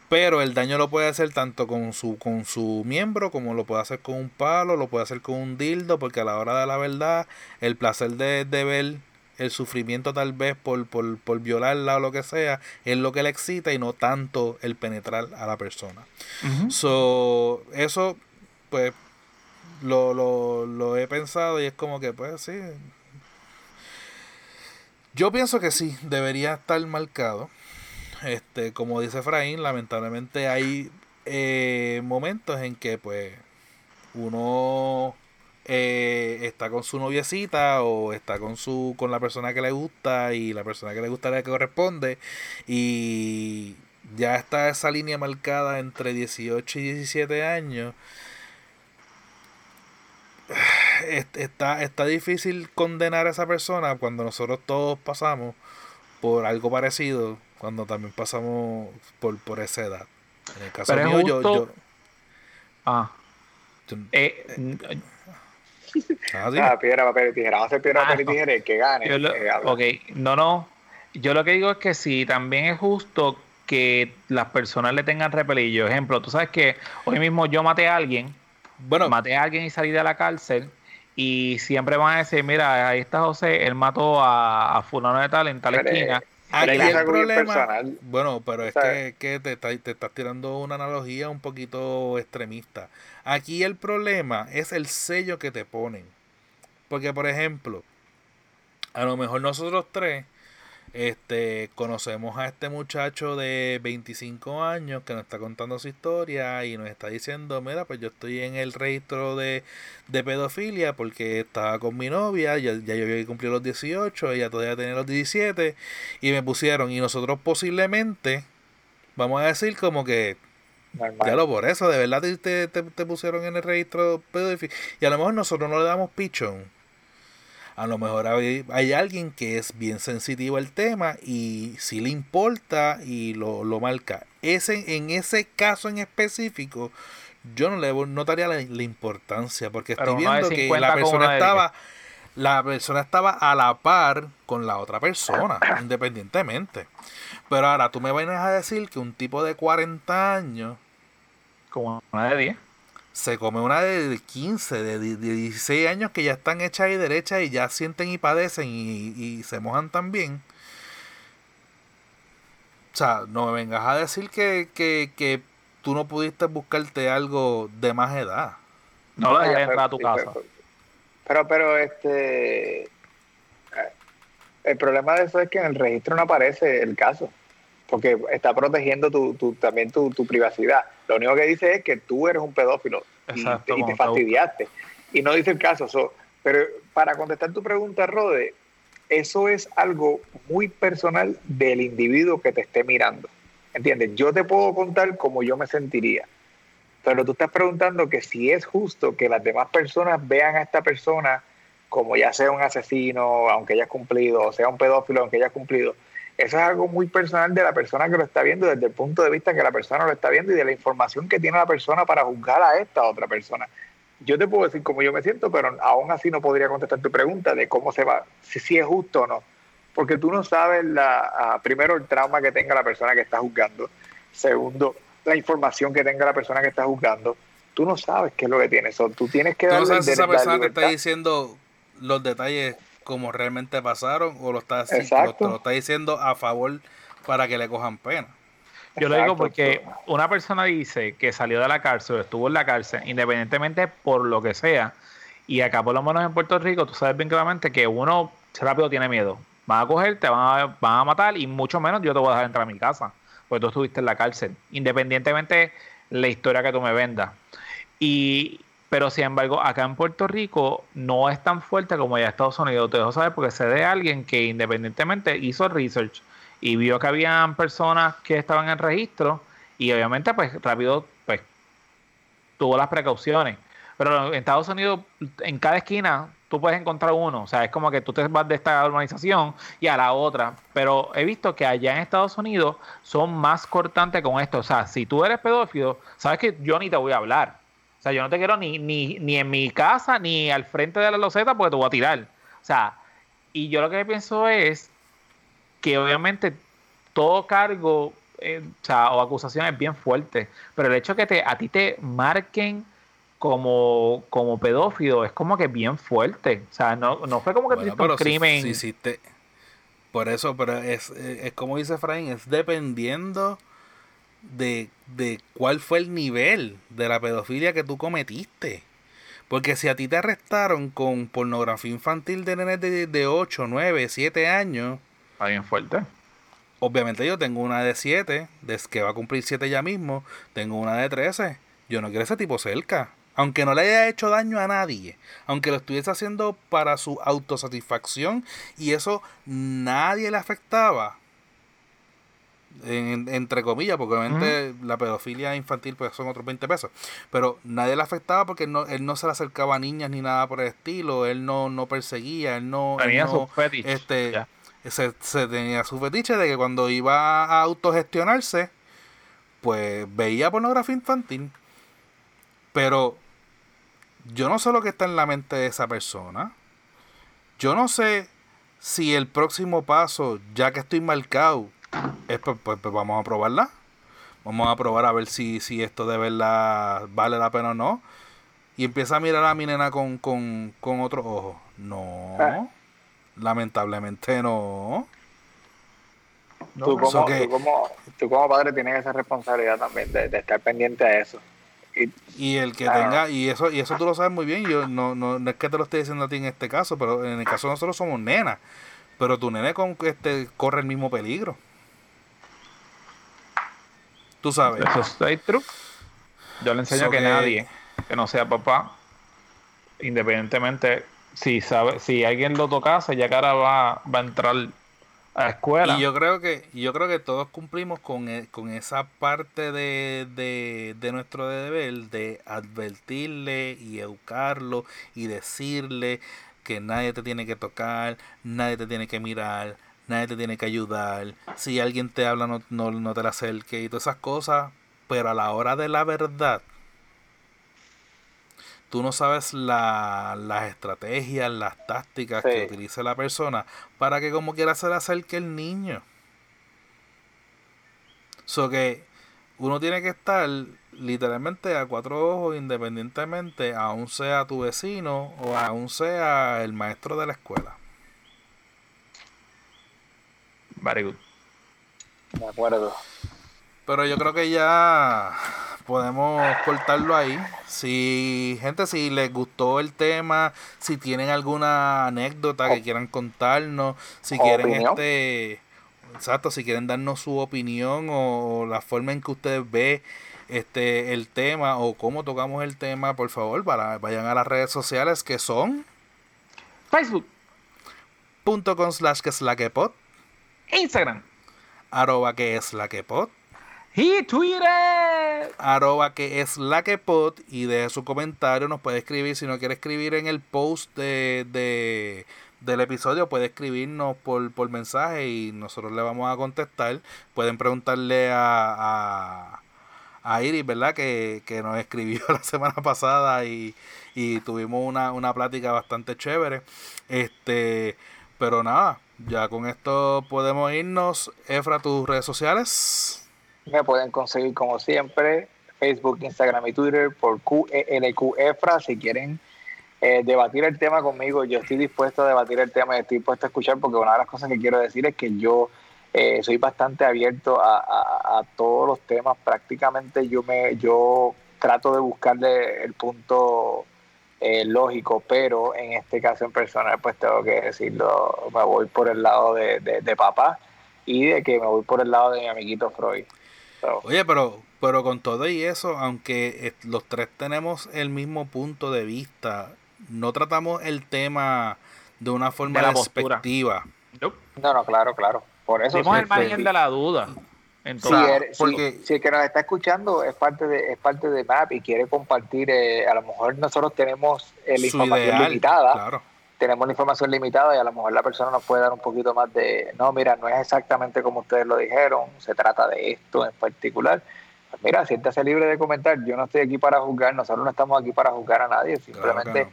Pero el daño lo puede hacer tanto con su, con su miembro como lo puede hacer con un palo, lo puede hacer con un dildo, porque a la hora de la verdad, el placer de, de ver el sufrimiento tal vez por, por, por violarla o lo que sea, es lo que le excita y no tanto el penetrar a la persona. So, eso, pues, lo, lo, lo he pensado y es como que, pues, sí. Yo pienso que sí, debería estar marcado. Este, como dice Efraín, lamentablemente hay eh, momentos en que, pues, uno eh, está con su noviecita o está con su con la persona que le gusta y la persona que le gusta le corresponde y ya está esa línea marcada entre 18 y 17 años est- está, está difícil condenar a esa persona cuando nosotros todos pasamos por algo parecido, cuando también pasamos por, por esa edad. En el caso Pero mío, yo, justo- yo- Ah. yo- Eh, ah, sí. Ah, piedra, papel y tijera. Vamos a hacer piedra, Ah, papel y tijera. El que gane. yo lo- eh, ok, no, no. Yo lo que digo es que sí, también es justo que las personas le tengan repelillo. Ejemplo, tú sabes que hoy mismo yo maté a alguien, Bueno, maté a alguien y salí de la cárcel. Y siempre van a decir, mira, ahí está José, él mató a, a fulano de tal en tal esquina. Aquí es el algo problema, personal. bueno, pero es ¿Sabes? que, que te, está- te estás tirando una analogía un poquito extremista. Aquí el problema es el sello que te ponen. Porque, por ejemplo, a lo mejor nosotros tres este, conocemos a este muchacho de 25 años que nos está contando su historia y nos está diciendo, mira, pues yo estoy en el registro de, de pedofilia porque estaba con mi novia, ya, ya yo había cumplido los 18, ella todavía tenía los 17 y me pusieron y nosotros posiblemente, vamos a decir como que Normal. ya lo por eso, de verdad te, te, te- pusieron en el registro pedófilo. Y a lo mejor nosotros no le damos pichón. A lo mejor hay, hay alguien que es bien sensitivo al tema y si le importa y lo, lo marca. Ese, en ese caso en específico, yo no le notaría la, la importancia porque Pero estoy viendo que 50 la persona estaba la persona estaba a la par con la otra persona, independientemente. Pero ahora tú me vienes a decir que un tipo de 40 años Como una de 10. Se come una de 15, de, de 16 años que ya están hechas y derechas y ya sienten y padecen y, y se mojan también. O sea, no me vengas a decir que, que, que tú no pudiste buscarte algo de más edad. No lo Ah, dejes ya, entrar a tu sí, casa. Pero, pero, pero, este. eh, El problema de eso es que en el registro no aparece el caso. Porque está protegiendo tu, tu- también tu, tu privacidad. Lo único que dice es que tú eres un pedófilo y, Exacto, te fastidiaste. Y no dice el caso. so, pero para contestar tu pregunta, Rode, eso es algo muy personal del individuo que te esté mirando. ¿Entiendes? Yo te puedo contar cómo yo me sentiría. Pero tú estás preguntando que si es justo que las demás personas vean a esta persona como ya sea un asesino, aunque haya cumplido, o sea un pedófilo, aunque haya cumplido. Eso es algo muy personal de la persona que lo está viendo, desde el punto de vista que la persona lo está viendo y de la información que tiene la persona para juzgar a esta otra persona. Yo te puedo decir cómo yo me siento, pero aún así no podría contestar tu pregunta de cómo se va, si, si es justo o no. Porque tú no sabes, la, primero, el trauma que tenga la persona que está juzgando. Segundo, la información que tenga la persona que está juzgando. Tú no sabes qué es lo que tiene. tú tienes que darle no esa persona te está diciendo los detalles como realmente pasaron o lo está, lo, está diciendo a favor para que le cojan pena. Yo lo digo porque una persona dice que salió de la cárcel, estuvo en la cárcel, independientemente por lo que sea, y acá por lo menos en Puerto Rico, tú sabes bien claramente que uno rápido tiene miedo. Van a coger, te van a, van a matar y mucho menos yo te voy a dejar entrar a mi casa, porque tú estuviste en la cárcel, independientemente la historia que tú me vendas. Y, pero sin embargo, acá en Puerto Rico no es tan fuerte como allá en Estados Unidos. Te dejo saber porque sé de alguien que independientemente hizo research y vio que habían personas que estaban en registro y obviamente pues rápido pues tuvo las precauciones. Pero en Estados Unidos, en cada esquina, tú puedes encontrar uno. O sea, es como que tú te vas de esta organización y a la otra. Pero he visto que allá en Estados Unidos son más cortantes con esto. O sea, si tú eres pedófilo, sabes que yo ni te voy a hablar. O sea, yo no te quiero ni, ni, ni en mi casa ni al frente de la loseta porque te voy a tirar. O sea, y yo lo que pienso es que obviamente todo cargo eh, o, sea, o acusación es bien fuerte, pero el hecho que te, a ti te marquen como, como pedófilo es como que bien fuerte. O sea, no, no fue como que bueno, un crimen. Por eso, pero es, es, como dice Fraín, es dependiendo de, de cuál fue el nivel de la pedofilia que tú cometiste. Porque si a ti te arrestaron con pornografía infantil de nenes de, de 8, 9, 7 años. Bien fuerte. Obviamente yo tengo una de 7, que va a cumplir 7 ya mismo. Tengo una de 13. Yo no quiero ese tipo cerca. Aunque no le haya hecho daño a nadie. Aunque lo estuviese haciendo para su autosatisfacción. Y eso nadie le afectaba entre comillas, porque obviamente la pedofilia infantil pues son otros 20 pesos. Pero nadie le afectaba porque él no, él no se le acercaba a niñas ni nada por el estilo, él no, no perseguía, él no... Tenía su fetiche. Este, se, tenía su fetiche de que cuando iba a autogestionarse, pues veía pornografía infantil. Pero yo no sé lo que está en la mente de esa persona. Yo no sé si el próximo paso, ya que estoy marcado, es, pues, pues, pues, vamos a probarla. Vamos a probar a ver si, si esto de verdad vale la pena o no. Y empieza a mirar a mi nena con, con, con otro ojo. No. Ah. Lamentablemente no. tú, como, tú, como, padre tienes esa responsabilidad también de, estar pendiente a eso. Y, el que tenga, y eso, y eso tú lo sabes muy bien, yo no, no, no es que te lo esté diciendo a ti en este caso, pero en el caso de nosotros somos nenas. Pero tu nene con, este, corre el mismo peligro. Tú sabes. Eso es true. Yo le enseño que, nadie que no sea papá, independientemente si sabe, si alguien lo tocase, ya cara va, va a entrar a la escuela. Y yo creo que, yo creo que todos cumplimos con, e, con esa parte de, de, de nuestro deber de advertirle y educarlo y decirle que nadie te tiene que tocar, nadie te tiene que mirar, nadie te tiene que ayudar, si alguien te habla no, no, no te la acerque y todas esas cosas, pero a la hora de la verdad, tú no sabes la, las estrategias, las tácticas que utilice la persona para que como quiera se le acerque el niño. So que uno tiene que estar literalmente a cuatro ojos independientemente, aún sea tu vecino o aún sea el maestro de la escuela. Very good. De acuerdo. Pero yo creo que ya podemos cortarlo ahí. Si, gente, si les gustó el tema, si tienen alguna anécdota que quieran contarnos, si quieren este. Exacto, si quieren darnos su opinión o la forma en que ustedes ve este el tema o cómo tocamos el tema, por favor, para, vayan a las redes sociales que son Facebook.com slash que es la que pod Instagram arroba que es la que pod y Twitter. arroba que es la que pod y deje su comentario, nos puede escribir, si no quiere escribir en el post de, de- del episodio, puede escribirnos por, por mensaje y nosotros le vamos a contestar. Pueden preguntarle a, a, a Iris, ¿verdad? Que, que nos escribió la semana pasada y, y tuvimos una, una plática bastante chévere. Este, pero nada, ya con esto podemos irnos. Efra, tus redes sociales. Me pueden conseguir como siempre Facebook, Instagram y Twitter por QELQEFRA. Si quieren eh, debatir el tema conmigo, yo estoy dispuesto a debatir el tema y estoy dispuesto a escuchar porque una de las cosas que quiero decir es que yo eh, soy bastante abierto a, a- a todos los temas. Prácticamente yo me yo trato de buscarle el punto eh, lógico, pero en este caso en personal, pues tengo que decirlo, me voy por el lado de, de, de papá y de que me voy por el lado de mi amiguito Freud. So, Oye, pero, pero con todo y eso, aunque los tres tenemos el mismo punto de vista, no tratamos el tema de una forma De la despectiva. Nope. no, no, claro, claro. Por eso Dimos el margen sí. de la duda. Si, Entonces, eres- si- porque- si el que nos está escuchando es parte de es parte de MAP y quiere compartir, eh, a lo mejor nosotros tenemos eh, la información ideal, limitada, claro. tenemos la información limitada y a lo mejor la persona nos puede dar un poquito más de, no, mira, no es exactamente como ustedes lo dijeron, se trata de esto en particular. Pues mira, siéntase libre de comentar, yo no estoy aquí para juzgar, nosotros no estamos aquí para juzgar a nadie, simplemente Claro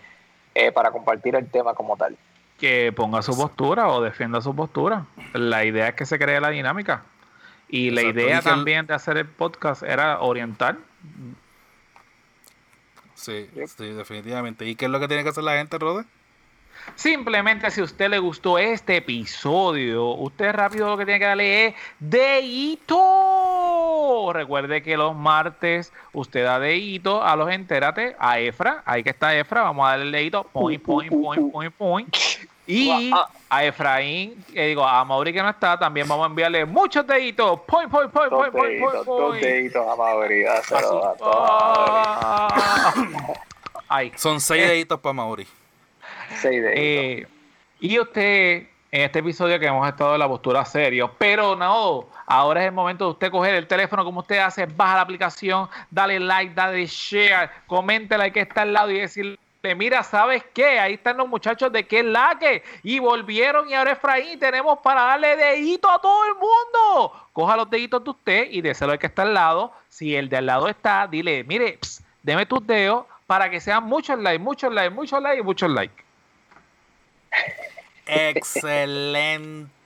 eh, para compartir el tema como tal. que ponga su postura o defienda su postura. La idea es que se cree la dinámica. Y la Exacto. idea Y que el- también de hacer el podcast era orientar. Sí, sí, definitivamente. ¿Y qué es lo que tiene que hacer la gente, Rode? Simplemente si a usted le gustó este episodio, usted rápido lo que tiene que darle es dedito. Recuerde que los martes usted da dedito a los entérate, a Efra, ahí que está Efra, vamos a darle el dedito, point, point, point, point, point. Y a Efraín, que digo, a Mauri que no está, también vamos a enviarle muchos deditos, point, point, point, Dos point, point, point, deditos, dos point. deditos a Mauri, dáselo a. Ah. Son seis Eh. deditos para Mauri. Seis deditos. Eh, y usted, en este episodio que hemos estado en la postura serio, pero no, ahora es el momento de usted coger el teléfono como usted hace, baja la aplicación, dale like, dale share, coméntela que está al lado y decirle, mira, ¿sabes qué? Ahí están los muchachos de que la que y volvieron y ahora Efraín tenemos para darle dedito a todo el mundo. Coja los deditos de usted y déselo al que está al lado. Si el de al lado está, dile, mire, ps, deme tus dedos para que sean muchos likes, muchos likes, muchos likes y muchos likes. Excelente.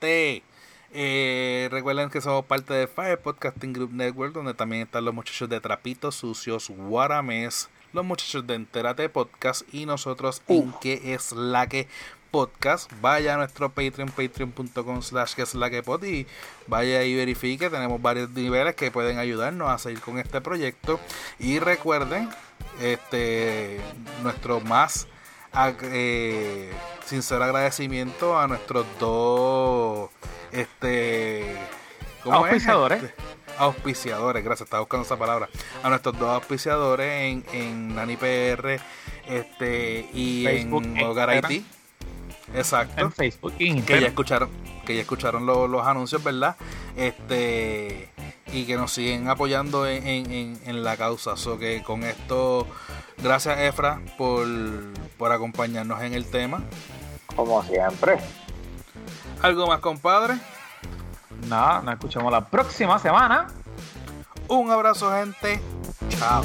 Eh, recuerden que somos parte de Fire Podcasting Group Network, donde también están los muchachos de Trapitos Sucios, Guaramés, los muchachos de Entérate Podcast y nosotros en que es la que podcast. Vaya a nuestro Patreon, patreon.com slash que es la que pod y vaya y verifique. Tenemos varios niveles que pueden ayudarnos a seguir con este proyecto. Y recuerden, este nuestro más eh, sincero agradecimiento a nuestros dos este ¿cómo es? Auspiciadores. Este, auspiciadores, gracias, estaba buscando esa palabra. A nuestros dos auspiciadores en, en Nani PR este, y Facebook en e Hogar Instagram. Haití. Exacto en Facebook y que ya escucharon que ya escucharon lo- los anuncios verdad este y que nos siguen apoyando en, en- en- en la causa so que con esto gracias Efra por, por acompañarnos en el tema Como siempre. algo más compadre Nada, nos escuchamos la próxima semana. un abrazo gente chao